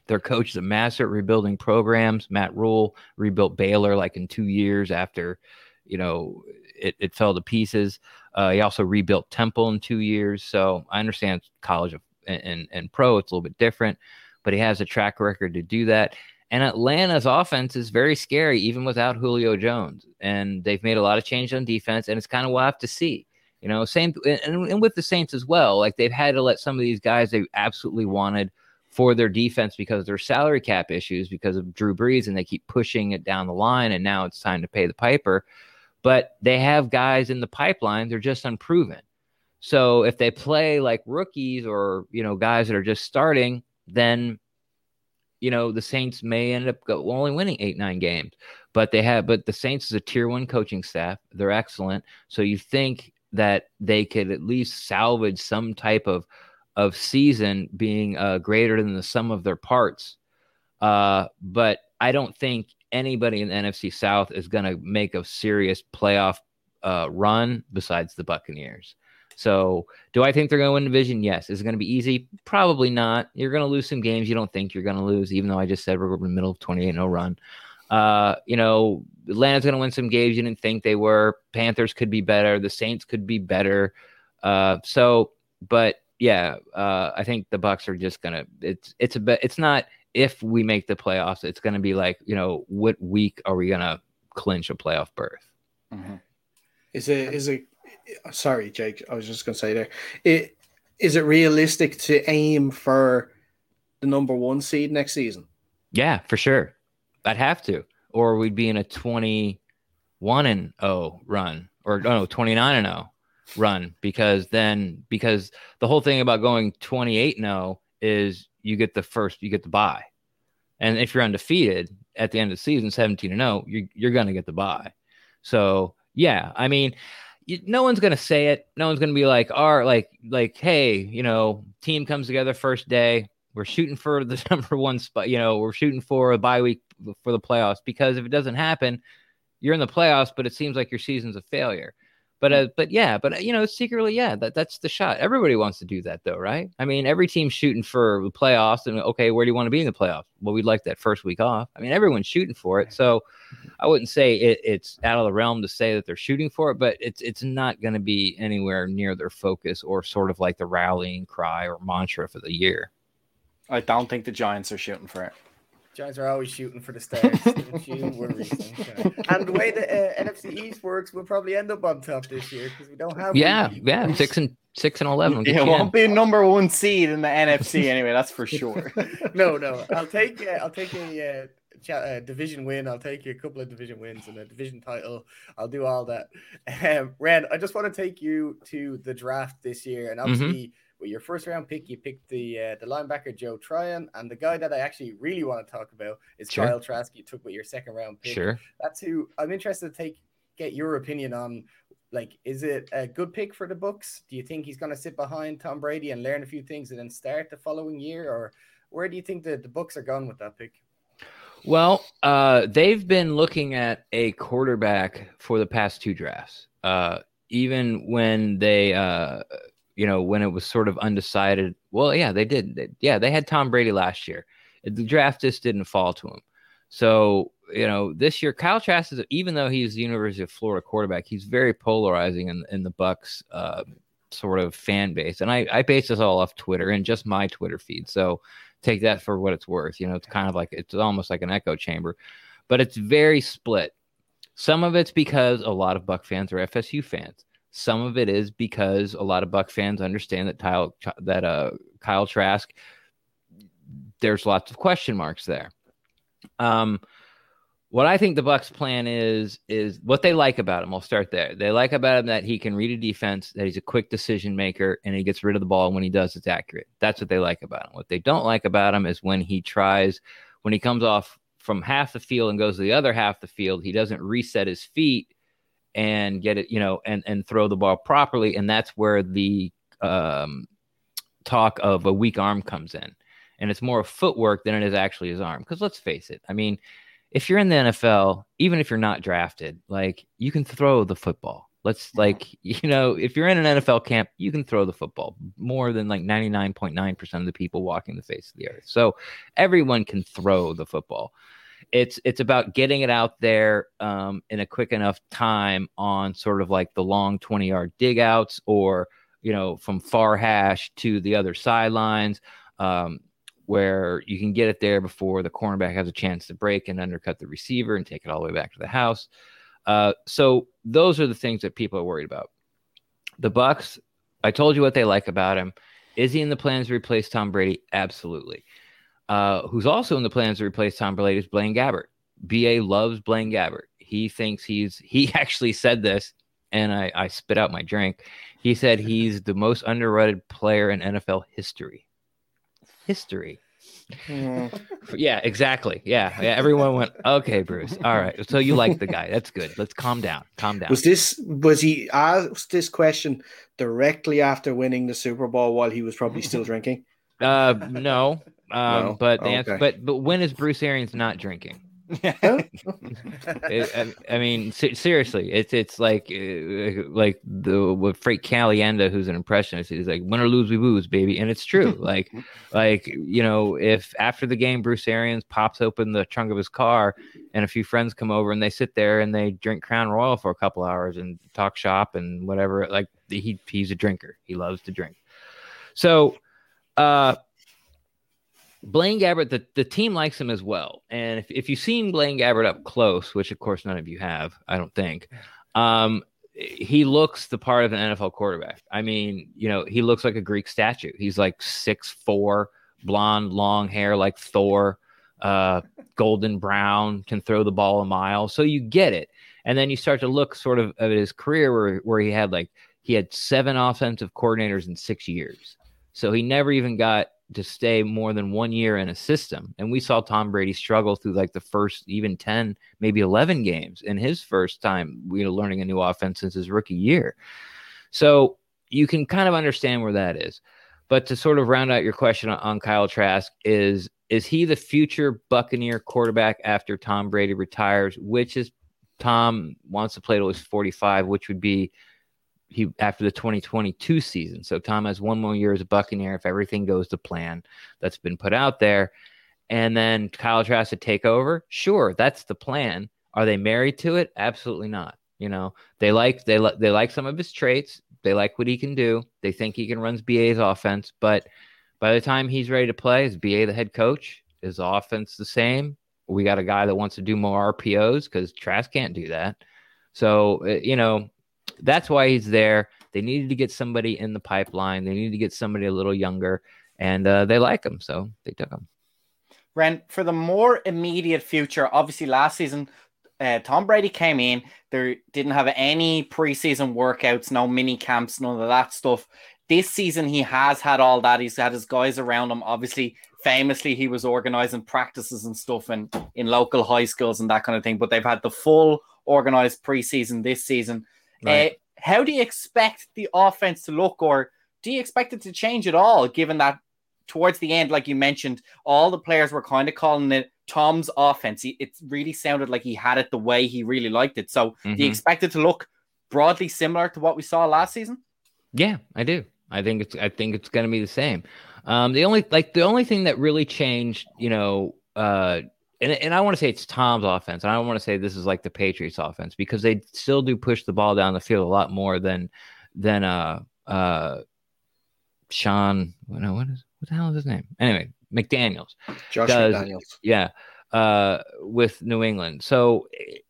Their coach is a master at rebuilding programs. Matt Rhule rebuilt Baylor like in two years after, you know, it, it fell to pieces. Uh, he also rebuilt Temple in two years. So I understand college and, and, and pro, it's a little bit different, but he has a track record to do that. And Atlanta's offense is very scary, even without Julio Jones. And they've made a lot of change on defense, and it's kind of we'll have to see. You know, same and, and with the Saints as well. Like they've had to let some of these guys they absolutely wanted for their defense because of their salary cap issues because of Drew Brees, and they keep pushing it down the line. And now it's time to pay the piper. But they have guys in the pipeline; they're just unproven. So if they play like rookies or you know guys that are just starting, then you know, the Saints may end up go, only winning eight, nine games, but they have, but the Saints is a tier one coaching staff. They're excellent. So you think that they could at least salvage some type of, of season being uh, greater than the sum of their parts. Uh, but I don't think anybody in the NFC South is going to make a serious playoff uh, run besides the Buccaneers. So, do I think they're going to win division? Yes. Is it going to be easy? Probably not. You're going to lose some games you don't think you're going to lose, even though I just said we're in the middle of 28 0 run. Uh, you know, Atlanta's going to win some games you didn't think they were. Panthers could be better. The Saints could be better. Uh, so, but yeah, uh, I think the Bucs are just gonna. It's it's a bit. It's not if we make the playoffs. It's going to be like you know, what week are we going to clinch a playoff berth? Mm-hmm. Is it is it sorry, Jake. I was just going to say there. It is it realistic to aim for the number one seed next season? Yeah, for sure. I'd have to, or we'd be in a twenty-one and zero oh run, or no, twenty-nine and zero run, because then because the whole thing about going twenty-eight and zero is you get the first, you get the buy, and if you're undefeated at the end of the season, seventeen and zero, you're you're going to get the buy. So yeah, I mean you, no one's gonna say it. No one's gonna be like, "All right, like, like, hey, you know, team comes together first day. We're shooting for the number one spot. You know, we're shooting for a bye week for the playoffs because if it doesn't happen, you're in the playoffs, but it seems like your season's a failure. But uh, but yeah, but you know, secretly, yeah, that, that's the shot. Everybody wants to do that, though, right? I mean, every team's shooting for the playoffs, and okay, where do you want to be in the playoffs? Well, we'd like that first week off. I mean, everyone's shooting for it, so I wouldn't say it, it's out of the realm to say that they're shooting for it, but it's it's not going to be anywhere near their focus or sort of like the rallying cry or mantra for the year. I don't think the Giants are shooting for it. Giants are always shooting for the stars. and the way the uh, NFC East works, we'll probably end up on top this year because we don't have. Yeah, yeah, six and six and eleven. Yeah, it won't be a number one seed in the NFC anyway. That's for sure. no, no, I'll take uh, I'll take a uh, cha- uh, division win. I'll take you a couple of division wins and a division title. I'll do all that. Um, Ren, I just want to take you to the draft this year, and obviously with your first round pick, you picked the uh, the linebacker Joe Tryon, and the guy that I actually really want to talk about is Sure. Kyle Trask. You took with your second round pick. Sure. That's who I'm interested to take get your opinion on. Like, is it a good pick for the books Do you think he's going to sit behind Tom Brady and learn a few things and then start the following year, or where do you think the, the books are going with that pick? Well, uh, they've been looking at a quarterback for the past two drafts. Uh, even when they, uh, you know, when it was sort of undecided. Well, yeah, they did. They- yeah, they had Tom Brady last year. The draft just didn't fall to him. So, you know, this year, Kyle Trask is, even though he's the University of Florida quarterback, he's very polarizing in, in the Bucs uh, sort of fan base. And I, I base this all off Twitter and just my Twitter feed. So take that for what it's worth. You know, it's kind of like, it's almost like an echo chamber, but it's very split. Some of it's because a lot of Buc fans are FSU fans. Some of it is because a lot of Buc fans understand that Kyle, that uh, Kyle Trask, there's lots of question marks there. Um, what I think the Bucs plan is is what they like about him. I'll start there. They like about him that he can read a defense, that he's a quick decision maker, and he gets rid of the ball when he does. It's accurate. That's what they like about him. What they don't like about him is when he tries, when he comes off from half the field and goes to the other half the field, he doesn't reset his feet and get it, you know, and and throw the ball properly, and that's where the um, talk of a weak arm comes in, and it's more footwork than it is actually his arm. Because let's face it, I mean if you're in the NFL, even if you're not drafted, like you can throw the football. Let's like, you know, if you're in an NFL camp, you can throw the football more than like 99.9% of the people walking the face of the earth. So everyone can throw the football. It's it's about getting it out there um, in a quick enough time on sort of like the long 20 yard dig outs or, you know, from far hash to the other sidelines. Um, where you can get it there before the cornerback has a chance to break and undercut the receiver and take it all the way back to the house. Uh, so those are the things that people are worried about. The Bucs, I told you what they like about him. Is he in the plans to replace Tom Brady? Absolutely. Uh, who's also in the plans to replace Tom Brady is Blaine Gabbert. BA loves Blaine Gabbert. He thinks he's he actually said this, and I, I spit out my drink. He said he's the most underrated player in NFL history history. yeah, exactly. Yeah, yeah. Everyone went, okay, Bruce. All right. So you like the guy. That's good. Let's calm down. Calm down. Was this was he asked this question directly after winning the Super Bowl while he was probably still drinking? Uh, no. Um, No? but the answer, but but when is Bruce Arians not drinking? It- I, I mean, se- seriously, it's it's like uh, like the with Frank Caliendo, who's an impressionist. He's like, "Win or lose, we lose, baby," and it's true. like, like you know, if after the game Bruce Arians pops open the trunk of his car, and a few friends come over and they sit there and they drink Crown Royal for a couple hours and talk shop and whatever, like he he's a drinker. He loves to drink. So, uh, Blaine Gabbert, the, the team likes him as well. And if, if you've seen Blaine Gabbert up close, which of course none of you have, I don't think, um, he looks the part of an NFL quarterback. I mean, you know, he looks like a Greek statue. He's like six four, blonde, long hair like Thor, uh, golden brown, can throw the ball a mile. So you get it. And then you start to look sort of at his career where, where he had like he had seven offensive coordinators in six years. So he never even got to stay more than one year in a system. And we saw Tom Brady struggle through like the first even 10, maybe 11 games in his first time, you know, learning a new offense since his rookie year. So you can kind of understand where that is. But to sort of round out your question on, on Kyle Trask is is he the future Buccaneer quarterback after Tom Brady retires, which is Tom wants to play till he's 45, which would be he after the 2022 season. So Tom has one more year as a Buccaneer if everything goes to plan that's been put out there. And then Kyle Trask to take over. Sure, that's the plan. Are they married to it? Absolutely not. You know, they like they like they like some of his traits. They like what he can do. They think he can run BA's offense, but by the time he's ready to play, is BA the head coach? Is the offense the same? We got a guy that wants to do more RPOs because Trask can't do that. So uh, you know, that's why he's there. They needed to get somebody in the pipeline. They needed to get somebody a little younger, and uh, they like him, so they took him. Ren, for the more immediate future, obviously last season, uh, Tom Brady came in. There didn't have any preseason workouts, no mini camps, none of that stuff. This season, he has had all that. He's had his guys around him. Obviously, famously, he was organizing practices and stuff in, in local high schools and that kind of thing. But they've had the full organized preseason this season. Right. Uh, how do you expect the offense to look, or do you expect it to change at all, given that towards the end, like you mentioned, all the players were kind of calling it Tom's offense. It really sounded like he had it the way he really liked it. So, mm-hmm. do you mm-hmm. expect it to look broadly similar to what we saw last season? Yeah, I do. I think it's I think it's going to be the same. Um, the only like the only thing that really changed, you know, uh, and and I want to say it's Tom's offense. And I don't want to say this is like the Patriots offense because they still do push the ball down the field a lot more than than uh uh Sean. No, what is what the hell is his name? Anyway, McDaniels. Josh does, McDaniels. Yeah, uh, with New England. So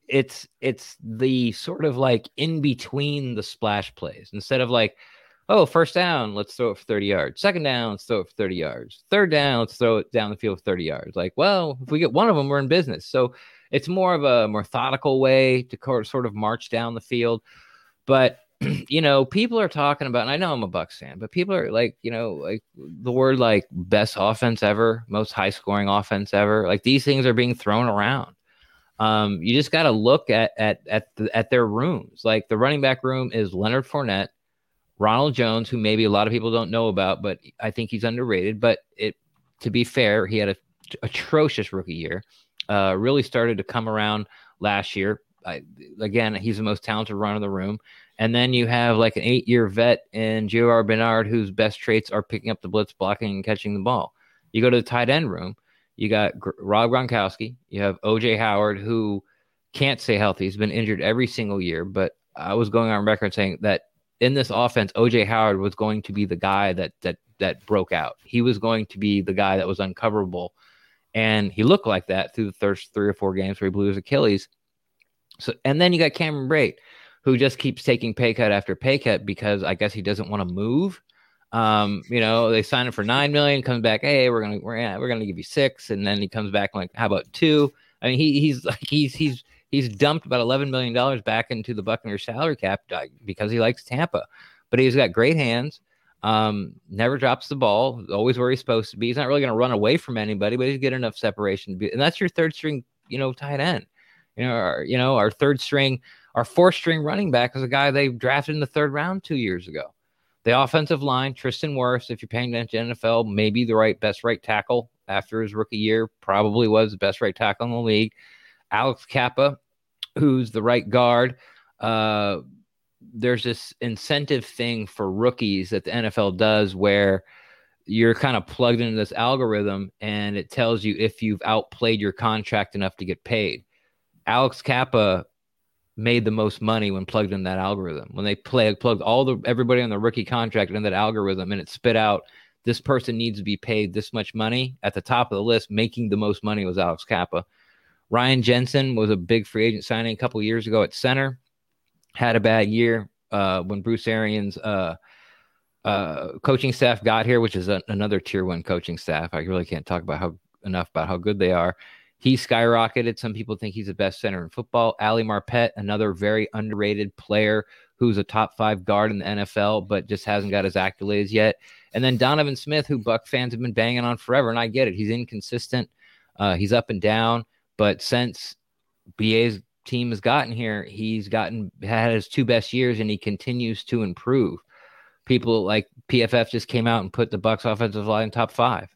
it's it's the sort of like in between the splash plays instead of like oh, first down, let's throw it for 30 yards. Second down, let's throw it for 30 yards. Third down, let's throw it down the field for 30 yards. Like, well, if we get one of them, we're in business. So it's more of a methodical way to sort of march down the field. But you know, people are talking about, and I know I'm a Bucs fan, but people are like, you know, like the word like best offense ever, most high scoring offense ever. Like these things are being thrown around. Um, you just got to look at at at the, at their rooms. Like the running back room is Leonard Fournette, Ronald Jones, who maybe a lot of people don't know about, but I think he's underrated. But it, to be fair, he had a atrocious rookie year. Uh, really started to come around last year. I, again, he's the most talented runner in the room. And then you have like an eight-year vet in J.R. Bernard, whose best traits are picking up the blitz, blocking, and catching the ball. You go to the tight end room. You got Gr- Rob Gronkowski. You have O.J. Howard, who can't stay healthy. He's been injured every single year. But I was going on record saying that in this offense, OJ Howard was going to be the guy that that that broke out. He was going to be the guy that was uncoverable, and he looked like that through the first three or four games where he blew his Achilles. So, and then you got Cameron Brate, who just keeps taking pay cut after pay cut because I guess he doesn't want to move. Um, you know, they sign him for nine million, comes back, hey, we're gonna we're gonna, we're gonna give you six, and then he comes back like, how about two? I mean, he he's like he's he's he's dumped about $11 million back into the Buccaneers salary cap because he likes Tampa. But he's got great hands, um, never drops the ball, always where he's supposed to be. He's not really going to run away from anybody, but he's get enough separation. Be, and that's your third string, you know, tight end. You know, our, you know, our third string, our fourth string running back is a guy they drafted in the third round two years ago. The offensive line, Tristan Wirfs, if you're paying attention to NFL, maybe the right best right tackle after his rookie year, probably was the best right tackle in the league. Alex Cappa, who's the right guard. Uh, there's this incentive thing for rookies that the NFL does where you're kind of plugged into this algorithm and it tells you if you've outplayed your contract enough to get paid. Alex Cappa made the most money when plugged in that algorithm. When they play plugged all the everybody on the rookie contract in that algorithm and it spit out this person needs to be paid this much money at the top of the list, making the most money was Alex Cappa. Ryan Jensen was a big free agent signing a couple years ago at center. Had a bad year uh, when Bruce Arians' uh, uh, coaching staff got here, which is a, another tier one coaching staff. I really can't talk about how enough about how good they are. He skyrocketed. Some people think he's the best center in football. Ali Marpet, another very underrated player who's a top five guard in the NFL, but just hasn't got his accolades yet. And then Donovan Smith, who Buc fans have been banging on forever, and I get it. He's inconsistent. Uh, he's up and down. But since BA's team has gotten here, he's gotten had his two best years and he continues to improve. People like PFF just came out and put the Bucs offensive line top five.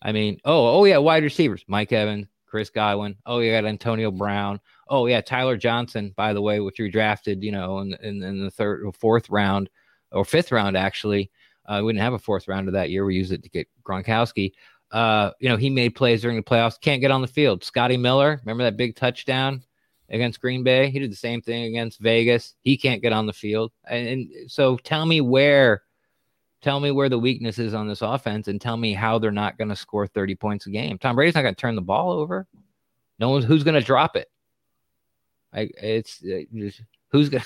I mean, oh, oh yeah, wide receivers, Mike Evans, Chris Godwin. Oh, you got Antonio Brown. Oh yeah, Tyler Johnson, by the way, which we drafted, you know, in, in, in the third or fourth round or fifth round actually. Uh, we didn't have a fourth round of that year. We used it to get Gronkowski. Uh, you know, he made plays during the playoffs, can't get on the field. Scotty Miller, remember that big touchdown against Green Bay? He did the same thing against Vegas. He can't get on the field. And, and so tell me where tell me where the weakness is on this offense and tell me how they're not going to score 30 points a game. Tom Brady's not going to turn the ball over. No one's who's going to drop it. I it's, it's who's going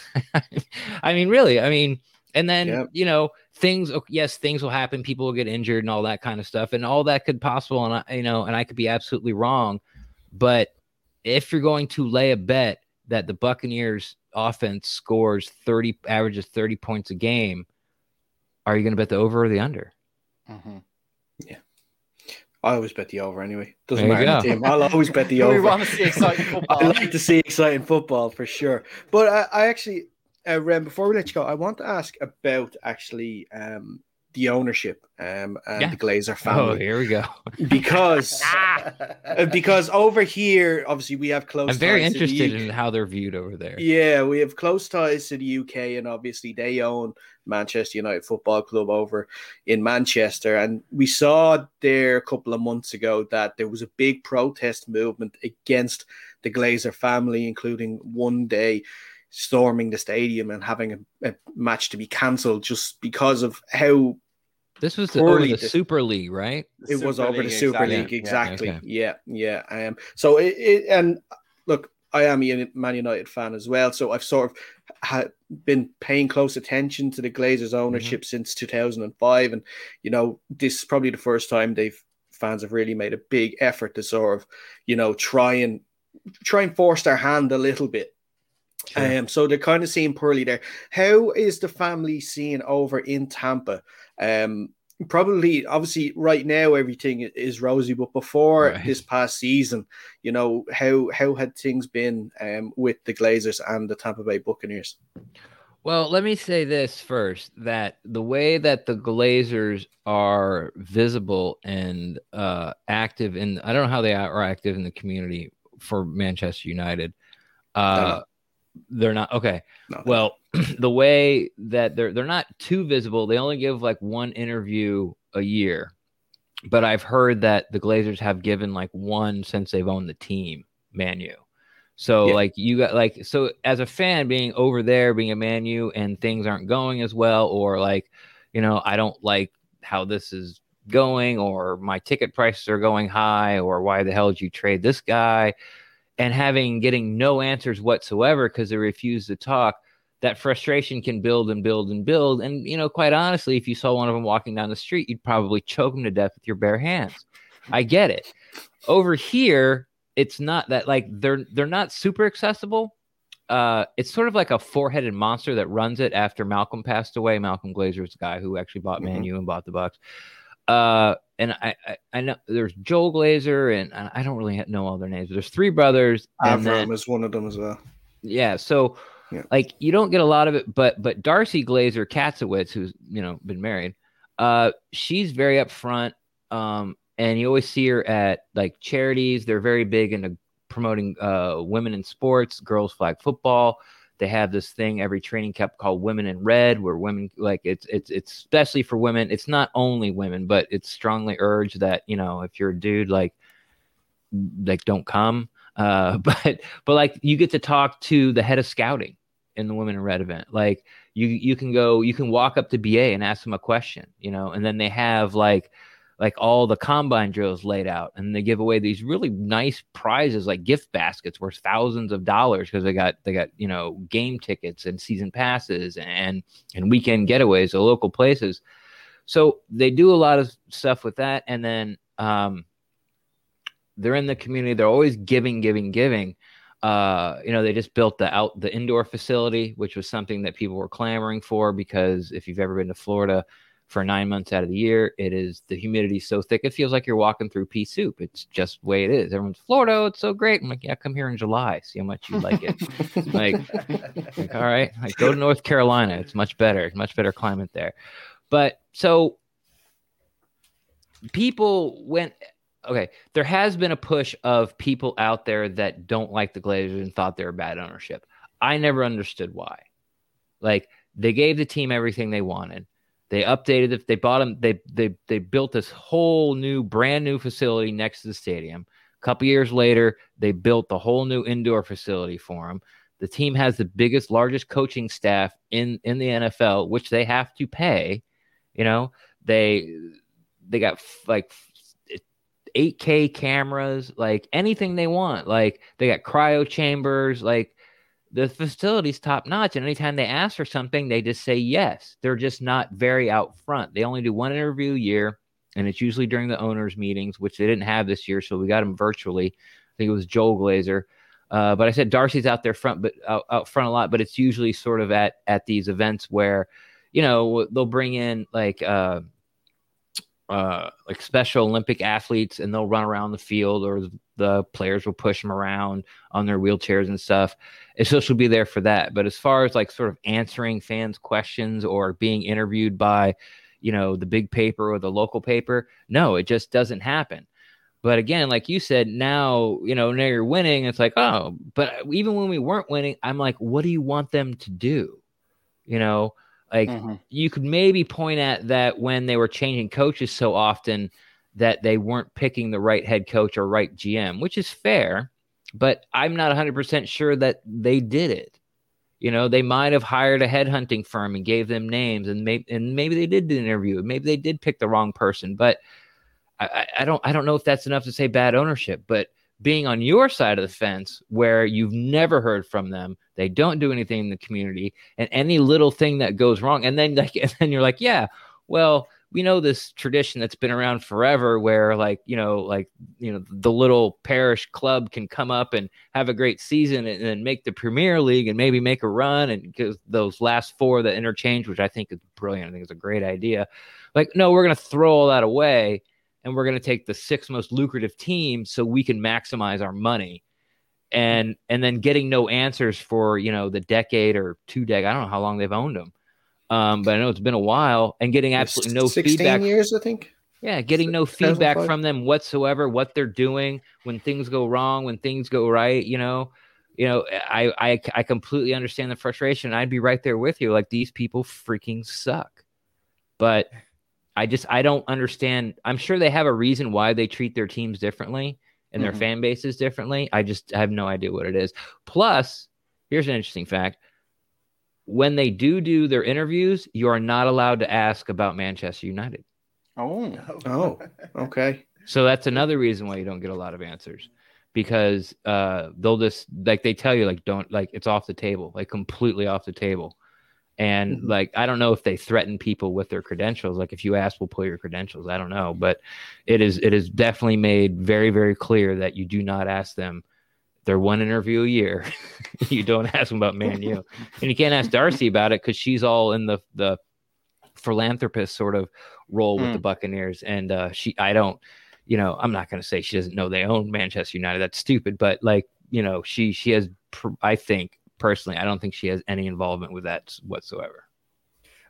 I mean really, I mean And then, Yeah. you know, things, yes, things will happen. People will get injured and all that kind of stuff. And all that could possible. And I, you know, and I could be absolutely wrong. But if you're going to lay a bet that the Buccaneers offense scores 30, averages 30 points a game, are you going to bet the over or the under? Mm-hmm. Yeah. I always bet the over anyway. Doesn't There matter the team. I'll always bet the we over. want to see exciting I like to see exciting football for sure. But I, I actually, uh, Ren, before we let you go, I want to ask about actually um, the ownership um, and Yeah. the Glazer family. Oh, family here we go. because uh, because over here, obviously, we have close. I'm very ties to the interested in how they're viewed over there. Yeah, we have close ties to the UK, and obviously they own Manchester United Football Club over in Manchester. And we saw there a couple of months ago that there was a big protest movement against the Glazer family, including one day storming the stadium and having a, a match to be cancelled just because of how This was the, over the dis- Super League, right? it was over the Super League, exactly. okay. Yeah, yeah. Um, so it, it and look, I am a Man United fan as well, so I've sort of ha- been paying close attention to the Glazers' ownership since 2005, and you know, this is probably the first time they've fans have really made a big effort to sort of, you know, try and try and force their hand a little bit. Sure. Um, so they're kind of seeing poorly there. How is the family seeing over in Tampa? Um, probably, obviously, right now everything is rosy, but before Right. this past season, you know how how had things been um, with the Glazers and the Tampa Bay Buccaneers? Well, let me say this first that the way that the Glazers are visible and uh, active in, I don't know how they are active in the community for Manchester United. Uh, not. They're not okay. No, Well, the way that they're they're not too visible. They only give like one interview a year. But I've heard that the Glazers have given like one since they've owned the team, Man U. So Yeah. like you got like so as a fan being over there being a Man U and things aren't going as well or like you know I don't like how this is going or my ticket prices are going high or why the hell did you trade this guy and having getting no answers whatsoever because they refuse to talk that frustration can build and build and build. And you know quite honestly if you saw one of them walking down the street you'd probably choke them to death with your bare hands. I get it. Over here it's not that like they're they're not super accessible. Uh it's sort of like a four-headed monster that runs it after malcolm passed away. Malcolm glazer is the guy who actually bought Mhm. man u and bought the bucs uh and I, I i know there's joel glazer and I don't really know all their names but there's three brothers and then Avram is one of them as well. yeah. So Yeah. like you don't get a lot of it, but but Darcie Glazer Kassewitz, who's you know been married, uh, she's very upfront. Um, and you always see her at like charities. They're very big into promoting uh women in sports, girls flag football. They have this thing every training camp called Women in Red, where women like it's it's it's especially for women. It's not only women, but it's strongly urged that you know if you're a dude, like like don't come. Uh, but but like you get to talk to the head of scouting in the Women in Red event. Like you you can go you can walk up to BA and ask them a question, you know, and then they have like like all the combine drills laid out and they give away these really nice prizes like gift baskets worth thousands of dollars because they got they got you know game tickets and season passes and and weekend getaways to local places. So they do a lot of stuff with that and then um they're in the community they're always giving giving giving. Uh you know they just built the out the indoor facility which was something that people were clamoring for because if you've ever been to florida for nine months out of the year it is the humidity so thick it feels like you're walking through pea soup it's just the way it is everyone's florida oh, it's so great i'm like yeah come here in july see how much you like it like like, all right, like go to North Carolina. It's much better, much better climate there. But so people went okay, there has been a push of people out there that don't like the Glazers and thought they were bad ownership. I never understood why. Like they gave the team everything they wanted. They updated it. They bought them. They they they built this whole new, brand new facility next to the stadium. A couple years later, they built the whole new indoor facility for them. The team has the biggest, largest coaching staff in in the NFL, which they have to pay. You know, they they got like 8K cameras, like anything they want. Like they got cryo chambers, like the facility's top notch. And anytime they ask for something, they just say yes. They're just not very out front. They only do one interview a year, and it's usually during the owners' meetings, which they didn't have this year. So we got them virtually. I think it was Joel Glazer. Uh, but I said Darcie's out there front, but out, out front a lot. But it's usually sort of at at these events where, you know, they'll bring in like uh, uh, like Special Olympic athletes, and they'll run around the field, or the players will push them around on their wheelchairs and stuff. And so she'll be there for that. But as far as like sort of answering fans' questions or being interviewed by, you know, the big paper or the local paper, no, it just doesn't happen. But again, like you said, now, you know, now you're winning. It's like, oh, but even when we weren't winning, I'm like, what do you want them to do? You know, like Mm-hmm. you could maybe point at that when they were changing coaches so often that they weren't picking the right head coach or right GM, which is fair, but I'm not 100% sure that they did it. You know, they might have hired a headhunting firm and gave them names, and maybe and maybe they did an interview. Maybe they did pick the wrong person, but I, I don't I don't know if that's enough to say bad ownership. But being on your side of the fence, where you've never heard from them, they don't do anything in the community, and any little thing that goes wrong, and then like and then you're like, yeah, well, we know this tradition that's been around forever where like you know like you know the little parish club can come up and have a great season and, and make the premier league and maybe make a run and because those last four that interchange which i think is brilliant. I think it's a great idea. Like no we're going to throw all that away and we're going to take the six most lucrative teams so we can maximize our money and and then getting no answers for you know the decade or two decade i don't know how long they've owned them um, but I know it's been a while, and getting absolutely no 16 feedback. years, I think. Yeah, getting no feedback from them whatsoever. What they're doing when things go wrong, when things go right. You know, you know, I I I completely understand the frustration. I'd be right there with you. Like these people freaking suck, but I just I don't understand. I'm sure they have a reason why they treat their teams differently and their Mhm. fan bases differently. I just I have no idea what it is. Plus, here's an interesting fact when they do do their interviews, you are not allowed to ask about Manchester United. Oh, Oh, okay. So that's another reason why you don't get a lot of answers because uh, they'll just like they tell you like don't like it's off the table, like completely off the table. And Mhm. like I don't know if they threaten people with their credentials. Like if you ask, we'll pull your credentials. I don't know, but it is it is definitely made very very clear that you do not ask them. They're one interview a year. you don't ask them about Man U, and you can't ask Darcie about it because she's all in the the philanthropist sort of role with Mm. the Buccaneers, and uh, she I don't, you know, I'm not going to say she doesn't know they own Manchester United. That's stupid, but like you know, she she has. pr- I think personally, I don't think she has any involvement with that whatsoever.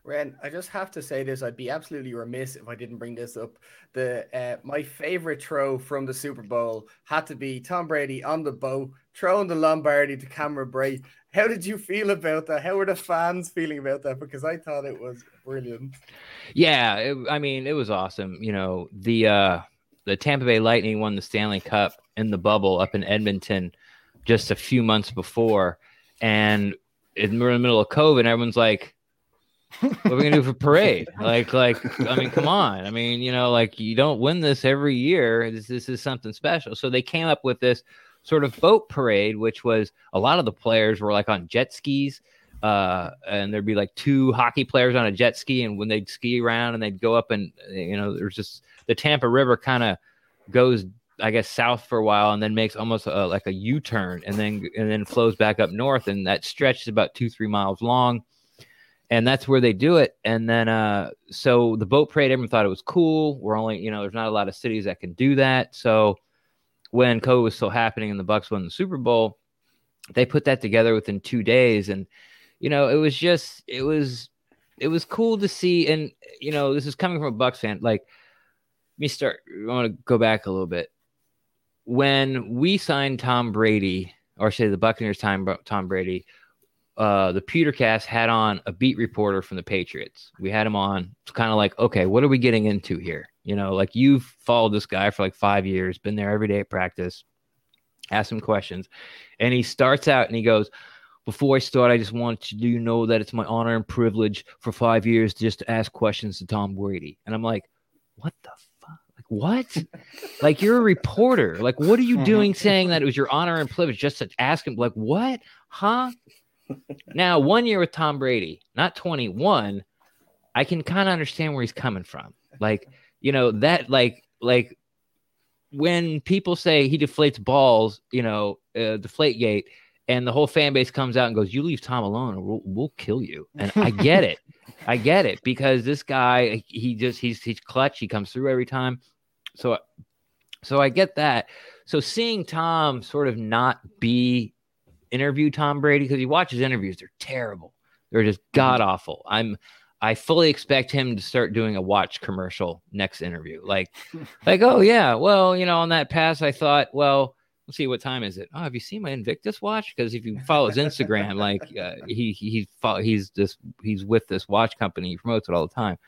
Ren, I just have to say this. I'd be absolutely remiss if I didn't bring this up. The uh, my favorite throw from the Super Bowl had to be Tom Brady on the boat, throwing the Lombardi to Cameron Brate. How did you feel about that? How were the fans feeling about that? Because I thought it was brilliant. Yeah, it, I mean, it was awesome. You know, the uh the Tampa Bay Lightning won the Stanley Cup in the bubble up in Edmonton just a few months before, and in, we're in the middle of COVID. And everyone's like, "What are we gonna do for parade?" Like, like I mean, come on. I mean, you know, like you don't win this every year. This this is something special. So they came up with this sort of boat parade, which was a lot of the players were like on jet skis uh, and there'd be like two hockey players on a jet ski, and when they'd ski around and they'd go up and you know there's just the Tampa River kind of goes, I guess, south for a while and then makes almost a, like a U-turn and then and then flows back up north, and that stretch is about two three miles long, and that's where they do it. And then uh, so the boat parade, everyone thought it was cool. We're only you know there's not a lot of cities that can do that, so when COVID was still happening and the Bucs won the Super Bowl, they put that together within two days and you know, it was just it was it was cool to see, and you know, this is coming from a Bucs fan. Like, let me start. I want to go back a little bit. When we signed Tom Brady, or say the Buccaneers time Tom Brady, uh, the Pewtercast had on a beat reporter from the Patriots. We had him on. It's kind of like, okay, what are we getting into here? You know, like you've followed this guy for like five years, been there every day at practice, ask him questions, and he starts out and he goes before I start, I just want to you know that it's my honor and privilege for five years just to ask questions to Tom Brady. And I'm like, what the what? like you're a reporter. Like, what are you Mhm. doing saying that it was your honor and privilege just to ask him? Like, what? Huh? now, one year with Tom Brady, not 21, I can kind of understand where he's coming from. Like, you know, that like like when people say he deflates balls, you know, uh, deflate gate, and the whole fan base comes out and goes, "You leave Tom alone, or we'll, we'll kill you." And I get it, I get it because this guy, he just he's he's clutch. He comes through every time. So, so I get that. So seeing Tom sort of not be interview Tom Brady because he watches interviews, they're terrible. They're just god awful. I'm I fully expect him to start doing a watch commercial next interview. Like, like, oh yeah, well, you know, on that pass, I thought, well, let's see, what time is it? Oh, have you seen my Invictus watch? Because if you follow his Instagram, like, uh, he he he's this he's with this watch company, he promotes it all the time.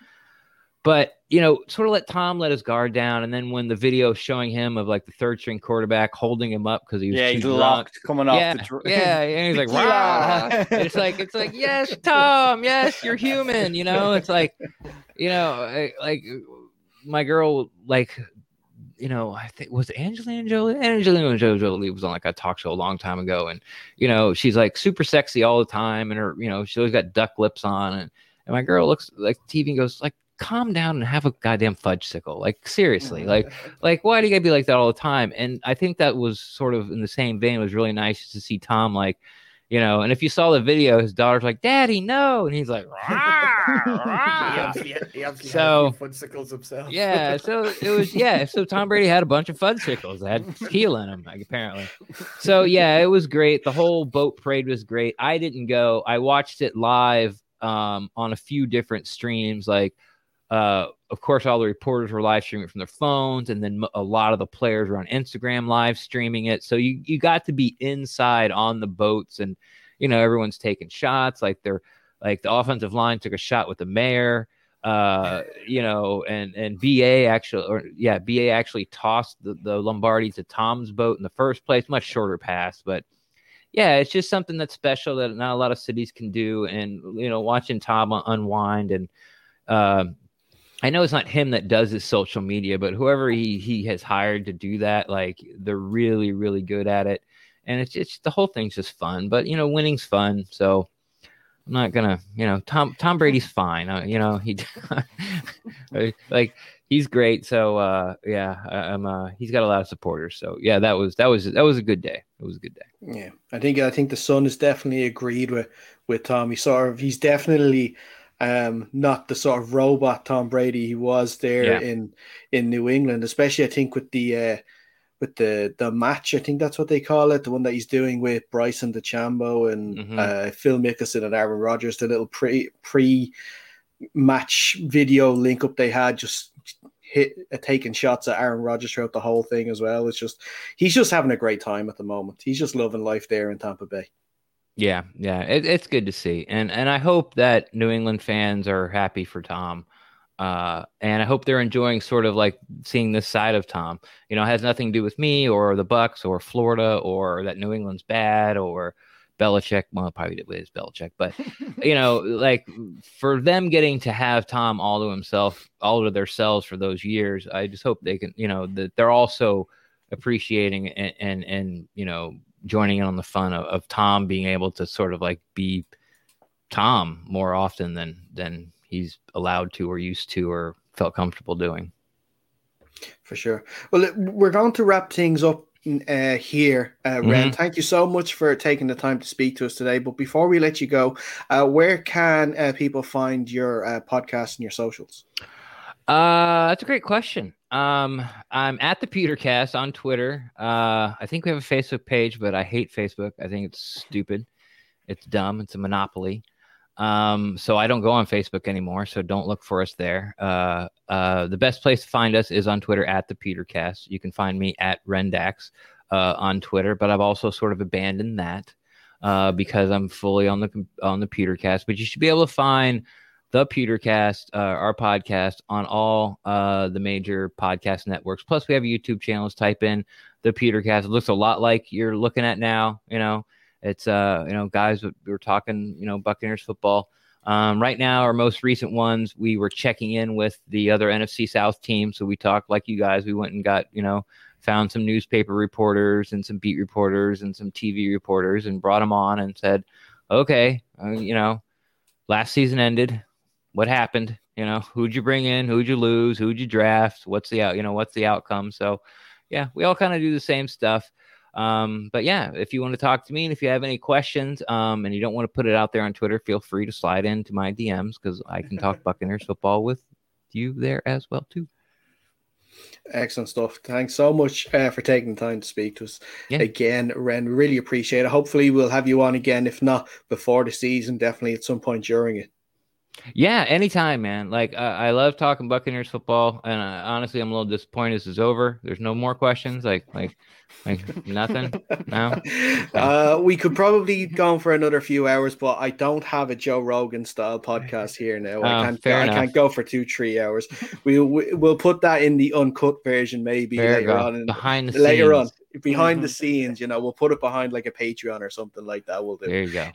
But you know, sort of let Tom let his guard down, and then when the video showing him of like the third string quarterback holding him up because he was Yeah, he's drunk, locked coming off yeah, the dr- yeah, and he's like. "Rah." it's like, it's like, yes, Tom, yes, you're human, you know. It's like, you know, like my girl, like, you know, I think was Angelina Jolie. Angelina Jolie was on like a talk show a long time ago, and you know, she's like super sexy all the time, and her, you know, she always got duck lips on, and and my girl looks like TV and goes like. Calm down and have a goddamn fudge sickle. Like seriously, like like why do you gotta be like that all the time and i think that was sort of in the same vein it was really nice to see tom like you know and if you saw the video his daughter's like daddy no and he's like "Rah, he rah." he obviously So- had a few fudgesicles himself. yeah so it was yeah so tom brady had a bunch of fudgesicles that had tequila in them like, apparently so yeah it was great the whole boat parade was great i didn't go i watched it live um, on a few different streams like uh, of course, all the reporters were live streaming from their phones, and then a lot of the players were on Instagram live streaming it. So you you got to be inside on the boats, and you know everyone's taking shots. Like they're like the offensive line took a shot with the mayor, uh, you know, and and BA actually, or yeah, BA actually tossed the, the Lombardi to Tom's boat in the first place. Much shorter pass, but yeah, it's just something that's special that not a lot of cities can do. And you know, watching Tom unwind and. Um, I know it's not him that does his social media, but whoever he he has hired to do that, like they're really really good at it, and it's it's the whole thing's just fun. But you know, winning's fun, so I'm not gonna you know Tom Tom Brady's fine. Uh, you know he like he's great. So uh, yeah, I, I'm uh, he's got a lot of supporters. So yeah, that was that was that was a good day. It was a good day. Yeah, I think I think the sun is definitely agreed with with Tom. He's sort of he's definitely um not the sort of robot Tom Brady he was there Yeah. in in New England, especially I think with the uh with the the match, I think that's what they call it, the one that he's doing with Bryson DeChambeau and Mhm. uh, Phil Mickelson and Aaron Rodgers, the little pre pre match video link up they had, just hit uh, taking shots at Aaron Rodgers throughout the whole thing as well. It's just he's just having a great time at the moment. He's just loving life there in Tampa Bay. Yeah, yeah, it, it's good to see, and and I hope that New England fans are happy for Tom, uh, and I hope they're enjoying sort of like seeing this side of Tom. You know, it has nothing to do with me or the Bucs or Florida or that New England's bad or Belichick. Well, probably it is Belichick, but you know, like for them getting to have Tom all to himself, all to themselves for those years, I just hope they can, you know, that they're also appreciating and and, and you know joining in on the fun of, of Tom being able to sort of like be Tom more often than than he's allowed to or used to or felt comfortable doing. For sure. Well, we're going to wrap things up uh, here, uh, Ren. Thank you so much for taking the time to speak to us today. But before we let you go, uh, where can uh, people find your uh, podcast and your socials? Uh, that's a great question. Um, I'm at the Petercast on Twitter. Uh, I think we have a Facebook page, but I hate Facebook. I think it's stupid. It's dumb. It's a monopoly. Um, so I don't go on Facebook anymore. So don't look for us there. Uh, uh, the best place to find us is on Twitter at the Petercast. You can find me at Rendax uh, on Twitter, but I've also sort of abandoned that uh, because I'm fully on the on the Petercast. But you should be able to find the Petercast, uh, our podcast, on all uh, the major podcast networks. Plus, we have YouTube channels. Type in the Petercast. It looks a lot like you're looking at now. You know, it's uh, you know, guys, we're talking, you know, Buccaneers football. Um, right now, our most recent ones, we were checking in with the other NFC South team. So we talked like you guys. We went and got, you know, found some newspaper reporters and some beat reporters and some TV reporters and brought them on and said, okay, uh, you know, last season ended. What happened? You know, who'd you bring in? Who'd you lose? Who'd you draft? What's the out? You know, what's the outcome? So, yeah, we all kind of do the same stuff. Um, but yeah, if you want to talk to me and if you have any questions um, and you don't want to put it out there on Twitter, feel free to slide into my DMs because I can talk Buccaneers football with you there as well too. Excellent stuff. Thanks so much uh, for taking the time to speak to us Yeah. again, Ren. Really appreciate it. Hopefully, we'll have you on again. If not before the season, definitely at some point during it. Yeah, anytime, man. Like uh, I love talking Buccaneers football, and uh, honestly, I'm a little disappointed this is over. There's no more questions. Like, like, like nothing. No. Uh, we could probably go on for another few hours, but I don't have a Joe Rogan style podcast here now. I Oh, can't. fair I enough. can't go for two, three hours. We we- we'll put that in the uncut version maybe you later go. on. In, Behind the later on, scenes. behind the Mhm. scenes, you know, we'll put it behind like a Patreon or something like that. We'll do There you go.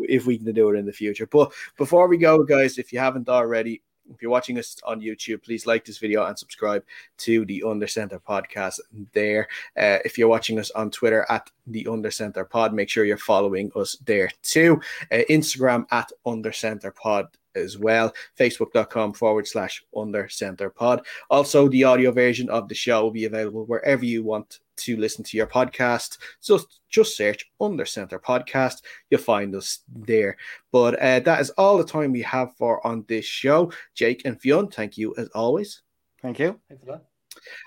If we can do it in the future. But before we go, guys, if you haven't already, if you're watching us on YouTube, please like this video and subscribe to the Under Center podcast there. Uh, if you're watching us on Twitter at the Under Center Pod, make sure you're following us there too. Uh, Instagram at Under Center Pod as well. Facebook.com forward slash Under Center Pod. Also, the audio version of the show will be available wherever you want to listen to your podcast. So just search Under Center Podcast you'll find us there. But uh, that is all the time we have for on this show. Jake and Fionn, thank you as always. Thank you. Thanks a lot.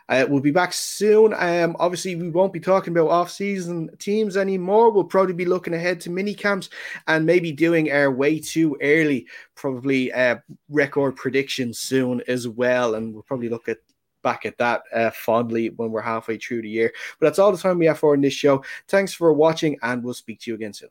Uh, we'll be back soon. Um, obviously, we won't be talking about off-season teams anymore. We'll probably be looking ahead to mini camps and maybe doing our way too early, probably uh, record predictions soon as well. And we'll probably look at back at that uh, fondly when we're halfway through the year. But that's all the time we have for in this show. Thanks for watching, and we'll speak to you again soon.